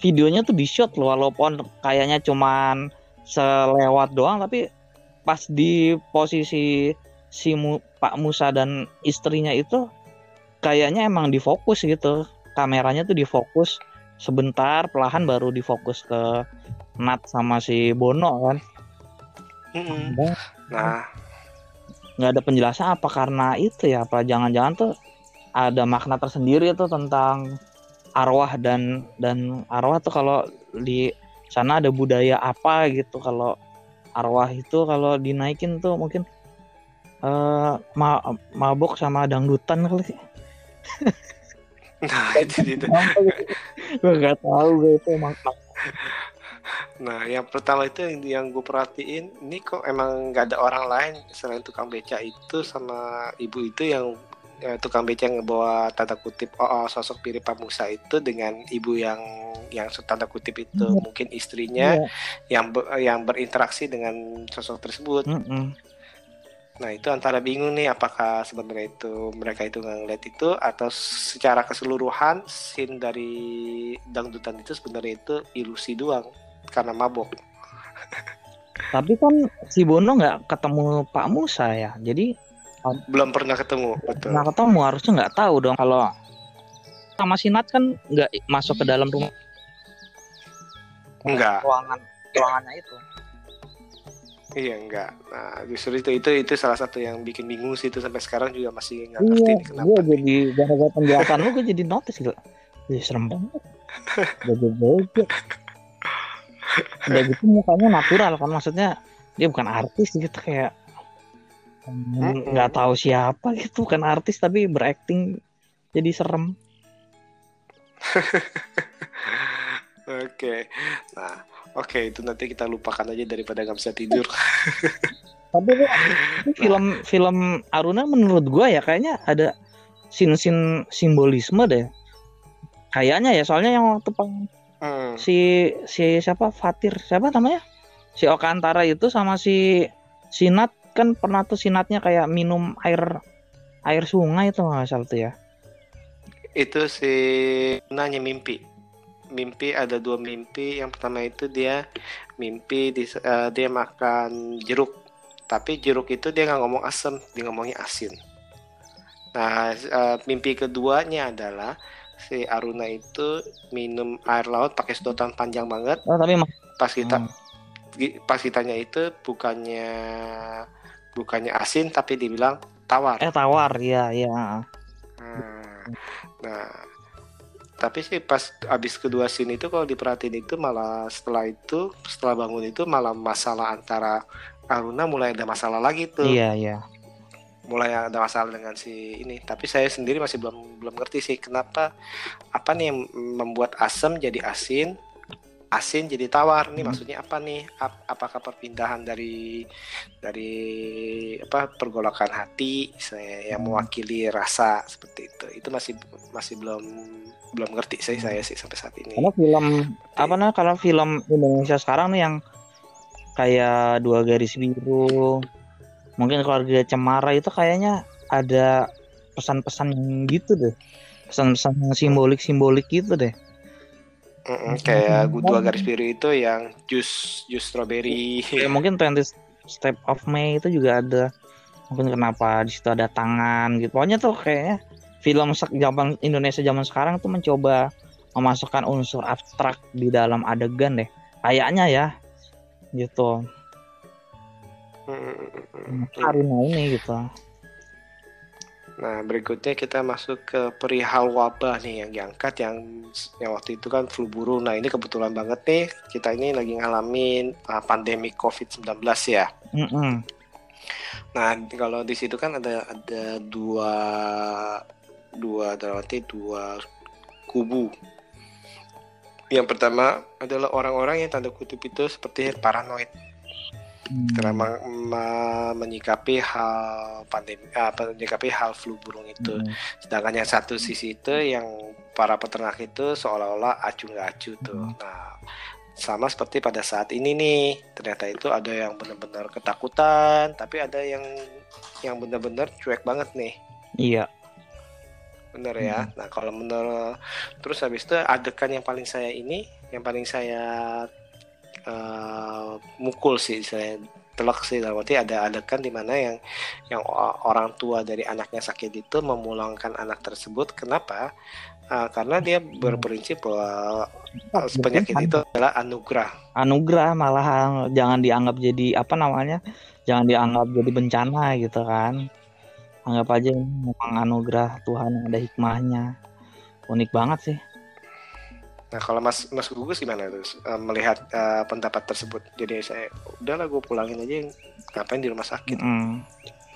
videonya tuh di shot loh walaupun kayaknya cuman selewat doang tapi pas di posisi si Mu- Pak Musa dan istrinya itu kayaknya emang difokus gitu. Kameranya tuh difokus. Sebentar perlahan baru difokus ke Nat sama si Bono kan. Udah, Nah, nggak ada penjelasan apa karena itu ya apa jangan-jangan tuh ada makna tersendiri tuh tentang arwah dan dan arwah tuh kalau di sana ada budaya apa gitu. Kalau arwah itu kalau dinaikin tuh mungkin eh ma- mabok sama dangdutan kali. Nah itu, itu. gue nggak tahu gue itu emang Nah, yang pertama itu yang, yang gue perhatiin, ini kok emang nggak ada orang lain selain tukang beca itu sama ibu itu yang ya, tukang beca yang ngebawa tanda kutip oh, oh, sosok mirip Pak Musa itu dengan ibu yang yang tanda kutip itu mungkin istrinya Iya. yang yang berinteraksi dengan sosok tersebut. Mm-mm. Nah, itu antara bingung nih apakah sebenarnya itu mereka itu nggak ngeliat itu atau secara keseluruhan scene dari dangdutan itu sebenarnya itu ilusi doang karena mabok. tapi kan si Bono nggak ketemu Pak Musa ya jadi Belum pernah ketemu, betul. nggak ketemu harusnya nggak tahu dong kalau sama si Nat kan nggak masuk ke dalam rumah Enggak. ruangan ruangannya itu Iya enggak. Nah justru itu itu itu salah satu yang bikin bingung sih itu sampai sekarang juga masih nggak ngerti iya kenapa. gue jadi gara-gara penjelasan lu gue jadi notice gitu Ih, serem banget bego-bego udah gitu mukanya natural kan maksudnya dia bukan artis gitu kayak nggak tahu siapa gitu bukan artis tapi berakting jadi serem. Oke. Nah oke itu nanti kita lupakan aja daripada nggak bisa tidur. tapi ini film film Aruna menurut gua ya kayaknya ada sin-sin simbolisme deh. Kayaknya ya soalnya yang waktu Hmm. si si siapa? Fatir siapa namanya? Si Oka Antara itu sama si Sinat kan pernah tuh Sinatnya kayak minum air air sungai itu nggak salah tuh ya Itu si nanya mimpi. Mimpi ada dua mimpi. Yang pertama itu dia mimpi di, eh, dia makan jeruk. Tapi jeruk itu dia nggak ngomong asam, dia ngomongnya asin. Nah, eh, mimpi keduanya adalah si Aruna itu minum air laut pakai sedotan panjang banget. oh, tapi Pas kita Hmm. pas ditanya itu bukannya bukannya asin tapi dibilang tawar. eh tawar ya ya Nah, nah, tapi sih pas abis kedua scene itu kalau diperhatiin itu malah setelah itu setelah bangun itu malah masalah antara Aruna mulai ada masalah lagi tuh. iya iya Mulai ada masalah dengan si ini. Tapi saya sendiri masih belum belum ngerti sih kenapa apa nih yang membuat asam jadi asin, asin jadi tawar. Nih Hmm. maksudnya apa nih? Ap- apakah perpindahan dari dari apa pergolakan hati saya yang Hmm. mewakili rasa seperti itu. Itu masih masih belum belum ngerti sih Hmm. saya sih sampai saat ini. karena film apa nah kalau film Indonesia sekarang nih yang kayak dua garis biru mungkin keluarga cemara itu kayaknya ada pesan-pesan gitu deh pesan-pesan yang simbolik simbolik gitu deh Mm-mm, kayak gu- dua garis biru itu yang jus jus strawberry. ya mungkin 20 Step of May itu juga ada. Mungkin kenapa di situ ada tangan gitu. Pokoknya tuh kayaknya film zaman Indonesia zaman sekarang tuh mencoba memasukkan unsur abstrak di dalam adegan deh. Kayaknya ya gitu. Aruna ini gitu Nah, berikutnya kita masuk ke perihal wabah nih yang diangkat yang yang waktu itu kan flu burung. Nah, ini kebetulan banget nih kita ini lagi ngalamin uh, pandemi COVID-19 ya. Mm-mm. Nah, kalau di situ kan ada ada dua dua dalam arti dua kubu. Yang pertama adalah orang-orang yang tanda kutip itu seperti paranoid Hmm. me- menyikapi hal pandemi apa menyikapi hal flu burung itu. Mm. Sedangkan yang satu sisi itu yang para peternak itu seolah-olah acuh nggak acuh tuh. Hmm. Nah, sama seperti pada saat ini nih, ternyata itu ada yang benar-benar ketakutan, tapi ada yang yang benar-benar cuek banget nih. iya Bener ya. Nah, kalau menurut terus habis itu adegan yang paling saya ini, yang paling saya uh, mukul sih saya telak sih dalam arti ada adegan di mana yang yang orang tua dari anaknya sakit itu memulangkan anak tersebut. Kenapa? Uh, karena dia berprinsip bahwa uh, penyakit itu adalah anugerah. Anugerah malah jangan dianggap jadi apa namanya jangan dianggap jadi bencana gitu kan. Anggap aja memang anugerah Tuhan yang ada hikmahnya. Unik banget sih Nah kalau Mas Mas Gugus gimana tuh uh, melihat uh, pendapat tersebut? Jadi saya udahlah gue pulangin aja ngapain di rumah sakit. Mm.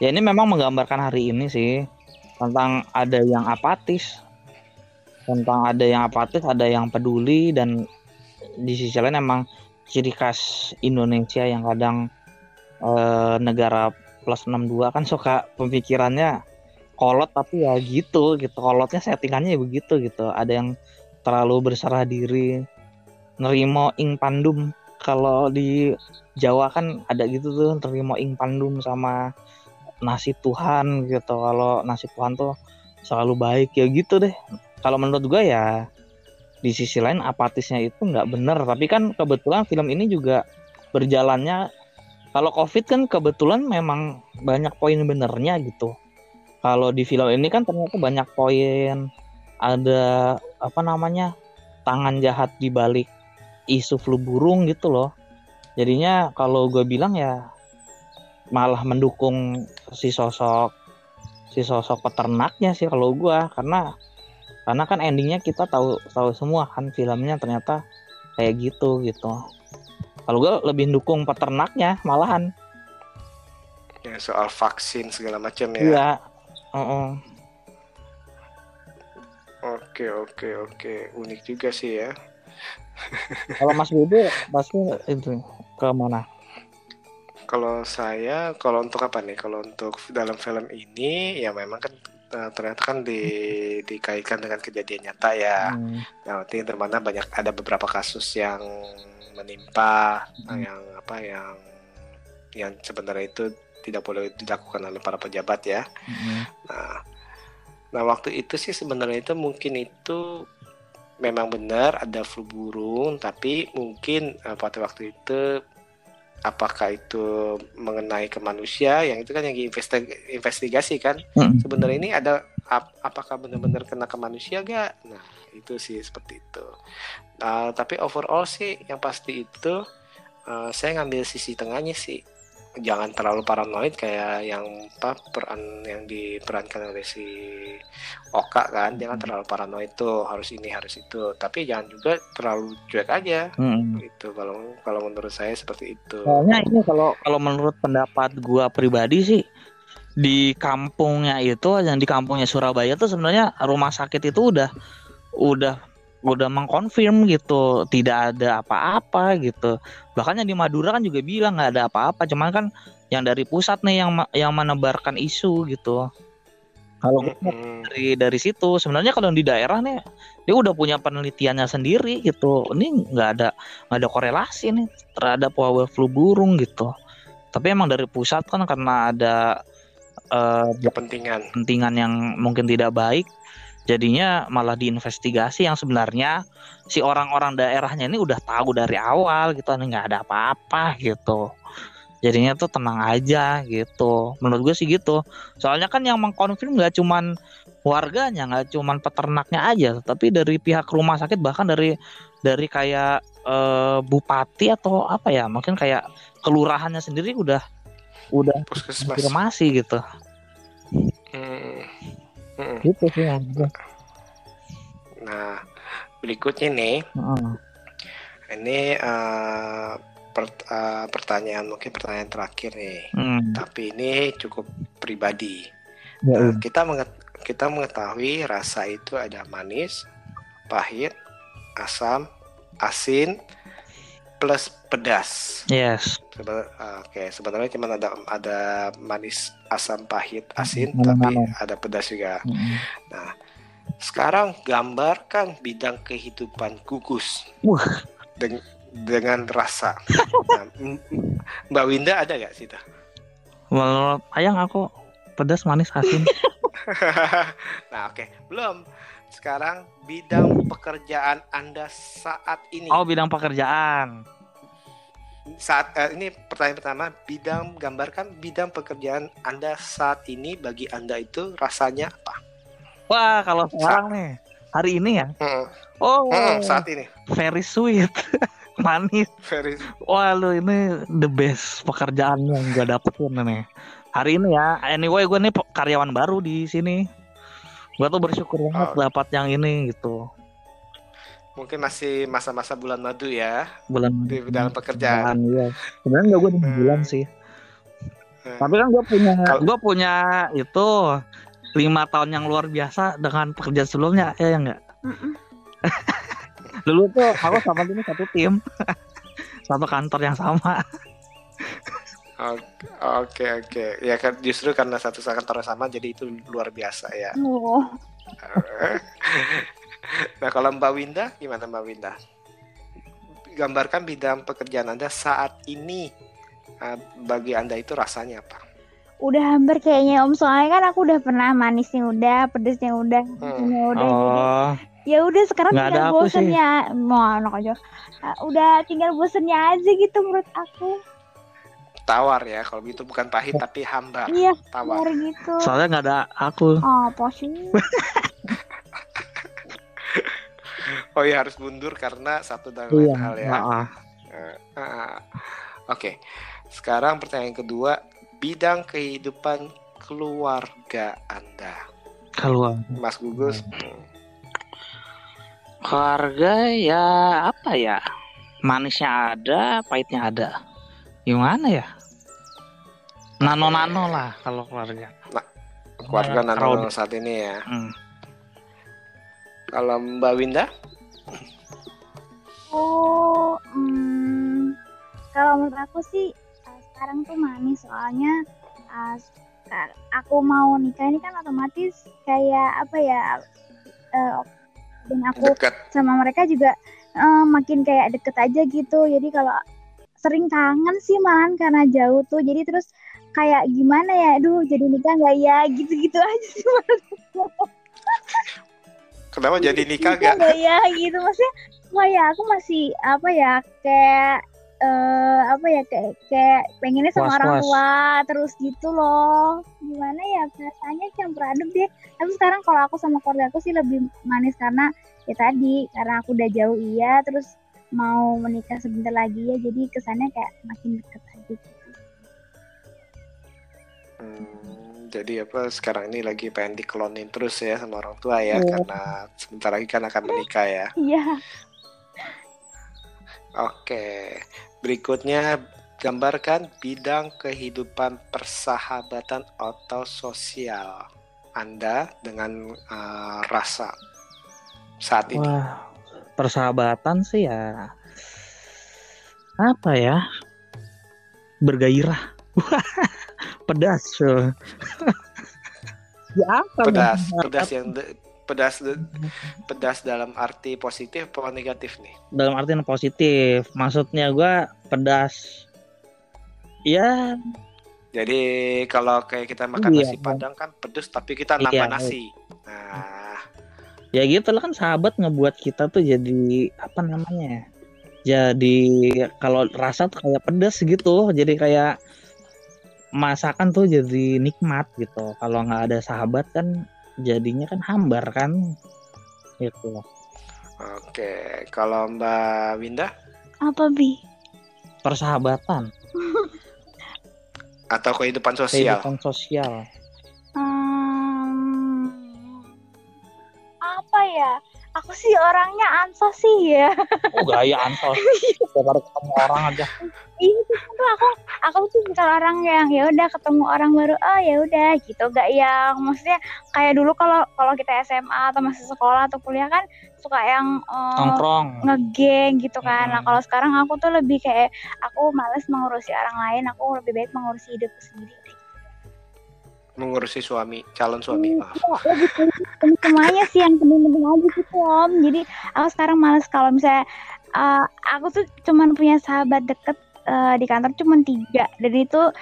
Ya ini memang menggambarkan hari ini sih tentang ada yang apatis, tentang ada yang apatis, ada yang peduli dan di sisi lain emang ciri khas Indonesia yang kadang uh, negara plus 62 kan suka pemikirannya kolot tapi ya gitu gitu kolotnya settingannya ya begitu gitu ada yang terlalu berserah diri nerimo ing pandum. Kalau di Jawa kan ada gitu tuh nerimo ing pandum sama nasib Tuhan gitu. Kalau nasib Tuhan tuh selalu baik ya gitu deh. Kalau menurut gue ya di sisi lain apatisnya itu nggak bener. Tapi kan kebetulan film ini juga berjalannya kalau covid kan kebetulan memang banyak poin benernya gitu. Kalau di film ini kan ternyata banyak poin ada apa namanya tangan jahat di balik isu flu burung gitu loh. Jadinya kalau gue bilang ya malah mendukung si sosok si sosok peternaknya sih kalau gue karena karena kan endingnya kita tahu tahu semua kan filmnya ternyata kayak gitu gitu. Kalau gue lebih dukung peternaknya malahan. Ya soal vaksin segala macam ya. Iya uh -uh. Oke oke oke unik juga sih ya. Kalau Mas Bebe pasti itu ke mana? Kalau saya kalau untuk apa nih? Kalau untuk dalam film ini ya memang kan uh, ternyata kan di, dikaitkan dengan kejadian nyata ya. Hmm. Nah, nanti termana banyak ada beberapa kasus yang menimpa hmm. yang apa yang yang sebenarnya itu tidak boleh dilakukan oleh para pejabat ya. Hmm. Nah, Nah waktu itu sih sebenarnya itu mungkin itu memang benar ada flu burung, tapi mungkin uh, pada waktu itu apakah itu mengenai ke manusia yang itu kan yang diinvestigasi kan? Hmm. sebenarnya ini ada ap, apakah benar-benar kena ke manusia gak nah itu sih seperti itu. Uh, tapi overall sih yang pasti itu uh, saya ngambil sisi tengahnya sih jangan terlalu paranoid kayak yang apa peran yang diperankan oleh si Oka kan jangan hmm. terlalu paranoid tuh harus ini harus itu tapi jangan juga terlalu cuek aja hmm. itu kalau kalau menurut saya seperti itu soalnya ini kalau kalau menurut pendapat gua pribadi sih di kampungnya itu yang di kampungnya Surabaya tuh sebenarnya rumah sakit itu udah udah udah mengkonfirm gitu tidak ada apa-apa gitu. Bahkan yang di Madura kan juga bilang nggak ada apa-apa cuman kan yang dari pusat nih yang yang menebarkan isu gitu. Kalau mm-hmm. dari dari situ sebenarnya kalau di daerah nih dia udah punya penelitiannya sendiri gitu. Ini nggak ada nggak ada korelasi nih terhadap wabah flu burung gitu. Tapi emang dari pusat kan karena ada uh, kepentingan. kepentingan yang mungkin tidak baik jadinya malah diinvestigasi yang sebenarnya si orang-orang daerahnya ini udah tahu dari awal gitu nggak ada apa-apa gitu. Jadinya tuh tenang aja gitu. Menurut gue sih gitu. Soalnya kan yang mengkonfirm nggak cuman warganya nggak cuman peternaknya aja tapi dari pihak rumah sakit bahkan dari dari kayak e, bupati atau apa ya mungkin kayak kelurahannya sendiri udah udah konfirmasi gitu. Hmm gitu sih nah berikutnya nih. Uh. ini uh, per, uh, pertanyaan mungkin pertanyaan terakhir nih. Hmm. tapi ini cukup pribadi. Ya, nah, kita menget kita mengetahui rasa itu ada manis pahit asam asin plus pedas. Yes. Seben uh, Oke, okay. sebenarnya cuma ada ada manis, asam, pahit, asin, mm -hmm. tapi ada pedas juga. Mm -hmm. Nah, sekarang gambarkan bidang kehidupan gugus uh. Den dengan rasa. nah, Mbak Winda ada nggak sih? Menurut ayang aku pedas, manis, asin. nah, oke, okay. belum sekarang bidang pekerjaan Anda saat ini. Oh, bidang pekerjaan. saat eh, ini pertanyaan pertama bidang gambarkan bidang pekerjaan anda saat ini bagi anda itu rasanya apa Wah, kalau sekarang nih, hari ini ya. Hmm, Oh, hmm, saat ini very sweet. Manis. very Wah, lu ini the best pekerjaan yang gue dapetin nih. Hari ini ya. Anyway, gue nih karyawan baru di sini. Gue tuh bersyukur banget Oh. dapat yang ini gitu. mungkin masih masa-masa bulan madu ya Bulan di dalam pekerjaan Iya. Sebenarnya nggak gue Hmm. bulan sih. Hmm. Tapi kan gue punya, Kalau- gue punya itu lima tahun yang luar biasa dengan pekerjaan sebelumnya ya ya enggak Mm-mm. dulu tuh aku sama ini satu tim satu kantor yang sama Oke oke oke ya kan justru karena satu kantor sama jadi itu luar biasa ya. Oh, nah kalau Mbak Winda gimana Mbak Winda? Gambarkan bidang pekerjaan anda saat ini Eh, bagi anda itu rasanya apa? udah hampir kayaknya Om soalnya kan aku udah pernah manisnya udah, pedesnya udah, Hmm. udah. Jadi oh ya udah sekarang Nggak tinggal bosennya. Mau anak aja. Ah, Udah tinggal bosennya aja gitu menurut aku. Tawar ya kalau gitu bukan pahit tapi hambar Iya, tawar. gitu. soalnya nggak ada aku Oh, posisi. Oh ya harus mundur karena satu dan iya lain hal ya. ah. Oke, sekarang pertanyaan kedua, bidang kehidupan keluarga Anda, keluar Mas Gugus. keluarga ya apa ya manisnya ada pahitnya ada gimana ya nano nano lah kalau keluarga Keluarga Nah, Nano crowd. saat ini ya. Hmm. Kalau Mbak Winda, Oh, hmm, kalau menurut aku sih uh, sekarang tuh manis soalnya uh, aku mau nikah ini kan otomatis kayak apa ya uh, dan aku dekat. sama mereka juga uh, makin kayak deket aja gitu jadi kalau sering kangen sih malahan karena jauh tuh. Jadi terus kayak gimana ya? Aduh jadi nikah nggak ya? Gitu-gitu aja sih Kenapa jadi nikah nikah gak? nggak ya? Gitu. Maksudnya wah ya aku masih apa ya kayak eh apa ya kayak kayak pengennya sama orang Was-was. tua terus gitu loh. Gimana ya? Perasaannya campur aduk deh. Tapi sekarang kalau aku sama keluarga aku sih lebih manis karena ya tadi karena aku udah jauh iya. Terus mau menikah sebentar lagi ya jadi kesannya kayak makin deket aja gitu. Hmm, jadi apa sekarang ini lagi pengen diklonin terus ya sama orang tua ya Iya. karena sebentar lagi kan akan menikah ya. iya Oke, berikutnya gambarkan bidang kehidupan persahabatan atau sosial Anda dengan eh, rasa saat ini. wah persahabatan sih ya apa ya bergairah pedas ya apa Pedas, dong? pedas yang de- pedas de- pedas dalam arti positif atau negatif nih? dalam artian positif maksudnya gua pedas ya Jadi kalau kayak kita makan Iya. nasi padang kan pedes tapi kita nambah Iya. nasi. Nah, ya gitu lah kan sahabat ngebuat kita tuh jadi apa namanya ya? jadi kalau rasa tuh kayak pedas gitu jadi kayak masakan tuh jadi nikmat gitu kalau nggak ada sahabat kan jadinya kan hambar kan gitu oke. Kalau Mbak Winda apa bi persahabatan atau kehidupan sosial? kehidupan sosial Hmm, apa ya? Aku sih orangnya ansos sih ya. oh gaya ansos baru ketemu orang aja Iya tuh aku aku tuh bukan orang yang ya udah ketemu orang baru oh ya udah gitu gak yang maksudnya kayak dulu kalau kalau kita SMA atau masih sekolah atau kuliah kan suka yang eh, nongkrong ngegeng gitu kan. Nah Mm-mm. kalau sekarang aku tuh lebih kayak aku males mengurusi orang lain, aku lebih baik mengurusi hidupku sendiri. Mengurusi suami, calon suami. Iya, Maaf. lebih penting semuanya sih yang penting-penting aja gitu om. Jadi aku sekarang males kalau misalnya uh, aku tuh cuman punya sahabat deket uh, di kantor cuman tiga. Dan itu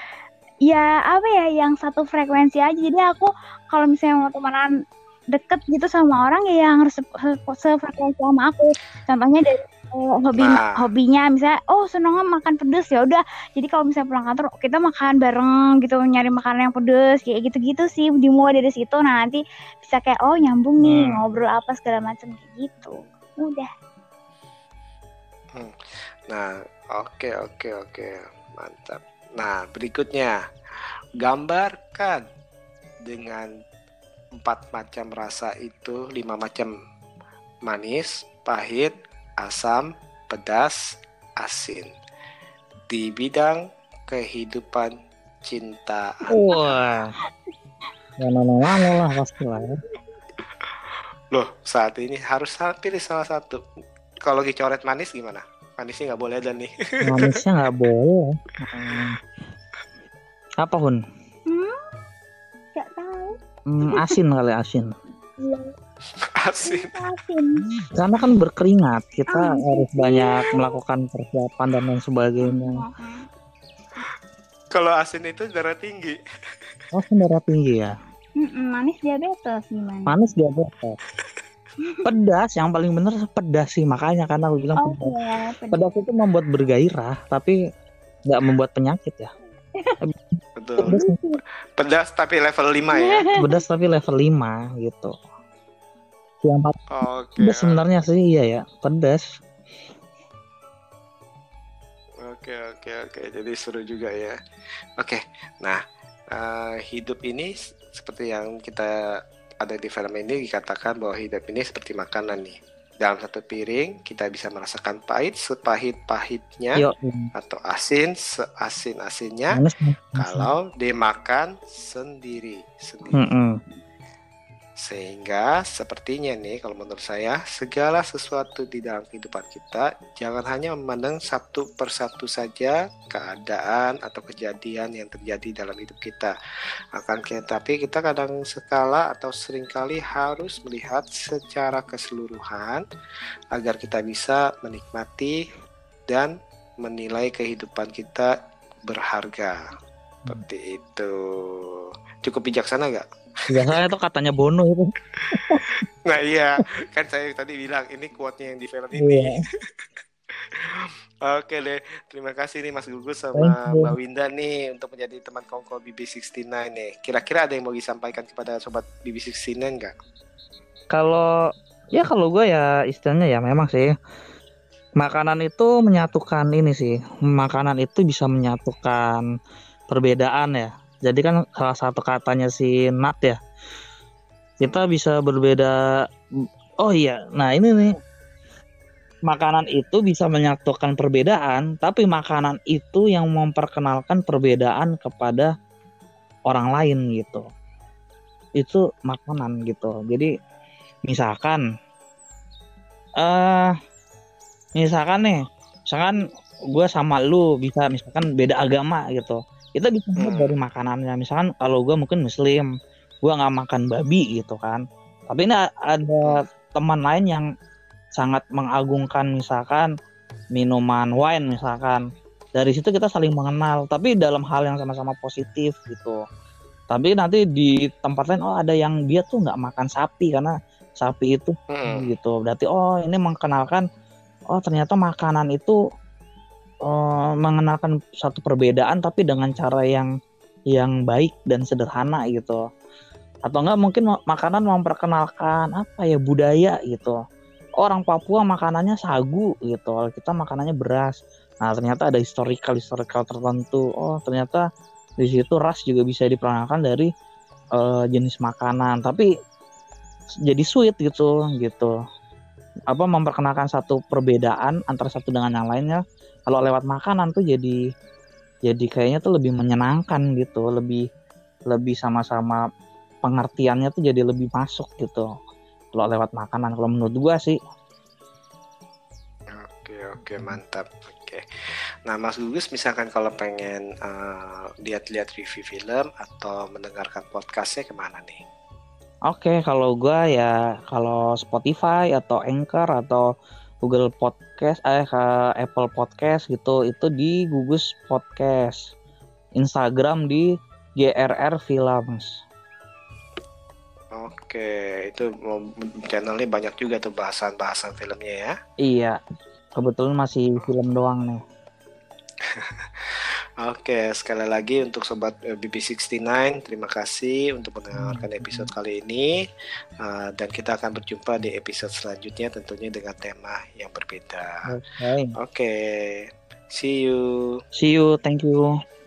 ya apa ya yang satu frekuensi aja. Jadi aku kalau misalnya mau temenan deket gitu sama orang ya yang harus se- se- sefrekuensi sama aku. Contohnya dari oh, hobi Nah. hobinya misalnya oh senengnya makan pedes ya udah. Jadi kalau misalnya pulang kantor kita makan bareng gitu nyari makanan yang pedes kayak gitu-gitu sih dimulai dari situ. Nah nanti bisa kayak oh nyambung nih Hmm. ngobrol apa segala macam kayak gitu. Udah Nah, oke oke oke, mantap. Nah, berikutnya. Gambarkan dengan empat macam rasa itu lima macam manis, pahit, asam, pedas, asin di bidang kehidupan cinta. Wah. Ya mana-mana lah pasti lah ya. Loh, saat ini harus pilih salah satu. Kalau lagi coret manis gimana? Manisnya nggak boleh ada nih. Manisnya nggak boleh. Hmm. Apa Hun? nggak tahu Hmm, asin kali asin. Asin. asin Karena kan berkeringat, kita Ah, harus banyak melakukan persiapan dan lain sebagainya. Kalau asin itu darah tinggi. Oh, kan darah tinggi ya. Mm-mm, manis diabetes gimana Manis diabetes. Pedas, yang paling bener pedas sih makanya karena aku bilang oh pedas. iya pedas. Pedas itu membuat bergairah, tapi nggak membuat penyakit ya. Betul. Pedas, Pedas tapi level 5 ya. pedas tapi level 5 gitu. Yang paling Oke. pedas sebenarnya sih iya ya, pedas. Oke, oke, oke. Jadi seru juga ya. Oke. Nah, eh, hidup ini seperti yang kita ada di film ini dikatakan bahwa hidup ini seperti makanan nih. Dalam satu piring kita bisa merasakan pahit sepahit-pahitnya Yuk, atau asin seasin-asinnya kalau dimakan sendiri sendiri. Mm-mm. Sehingga sepertinya nih kalau menurut saya segala sesuatu di dalam kehidupan kita jangan hanya memandang satu persatu saja keadaan atau kejadian yang terjadi dalam hidup kita. Akan ke- tapi kita kadang sekala atau sering kali harus melihat secara keseluruhan agar kita bisa menikmati dan menilai kehidupan kita berharga. Seperti itu. Cukup bijaksana gak? Biasanya itu katanya Bono itu. Nah iya, kan saya tadi bilang ini quote-nya yang di film ini. Iya. Oke deh, terima kasih nih Mas Gugus sama. Mbak Winda nih untuk menjadi teman kongko BB69 nih. Kira-kira ada yang mau disampaikan kepada sobat BB69 nggak? Kalau ya kalau gue ya istilahnya ya memang sih makanan itu menyatukan ini sih. Makanan itu bisa menyatukan perbedaan ya. Jadi kan salah satu katanya si Nat ya. Kita bisa berbeda. Oh iya, nah ini nih. Makanan itu bisa menyatukan perbedaan, tapi makanan itu yang memperkenalkan perbedaan kepada orang lain gitu. Itu makanan gitu. Jadi misalkan eh misalkan nih misalkan gue sama lu bisa misalkan beda agama gitu kita bisa lihat Hmm. dari makanannya. Misalkan kalau gue mungkin muslim gue nggak makan babi gitu kan. Tapi ini ada teman lain yang sangat mengagungkan misalkan minuman wine misalkan. Dari situ kita saling mengenal tapi dalam hal yang sama-sama positif gitu. Tapi nanti di tempat lain oh ada yang dia tuh nggak makan sapi karena sapi itu Mm-mm. gitu. Berarti oh ini mengenalkan oh ternyata makanan itu eh, mengenalkan satu perbedaan tapi dengan cara yang yang baik dan sederhana gitu. Atau enggak mungkin ma- makanan memperkenalkan apa ya budaya gitu. Orang Papua makanannya sagu gitu kita makanannya beras. Nah ternyata ada historical historical tertentu. Oh ternyata di situ ras juga bisa diperkenalkan dari eh, jenis makanan. Tapi jadi sweet gitu gitu. Apa memperkenalkan satu perbedaan antara satu dengan yang lainnya kalau lewat makanan tuh jadi jadi kayaknya tuh lebih menyenangkan gitu lebih lebih sama-sama pengertiannya tuh jadi lebih masuk gitu kalau lewat makanan kalau menurut gua sih Oke oke mantap. Oke. Nah Mas Gugus misalkan kalau pengen eh, lihat-lihat review film atau mendengarkan podcastnya ke mana nih? Oke, kalau gua ya kalau Spotify atau Anchor atau Google Podcast, eh ke Apple Podcast gitu, itu di Gugus Podcast. Instagram di GRR Films. Oke, itu channelnya banyak juga tuh bahasan-bahasan filmnya ya. Iya. kebetulan masih film doang nih. Oke, sekali lagi untuk sobat eh, BB69, terima kasih untuk mendengarkan episode kali ini uh, dan kita akan berjumpa di episode selanjutnya tentunya dengan tema yang berbeda. Oke. Oke, see you. See you. Thank you.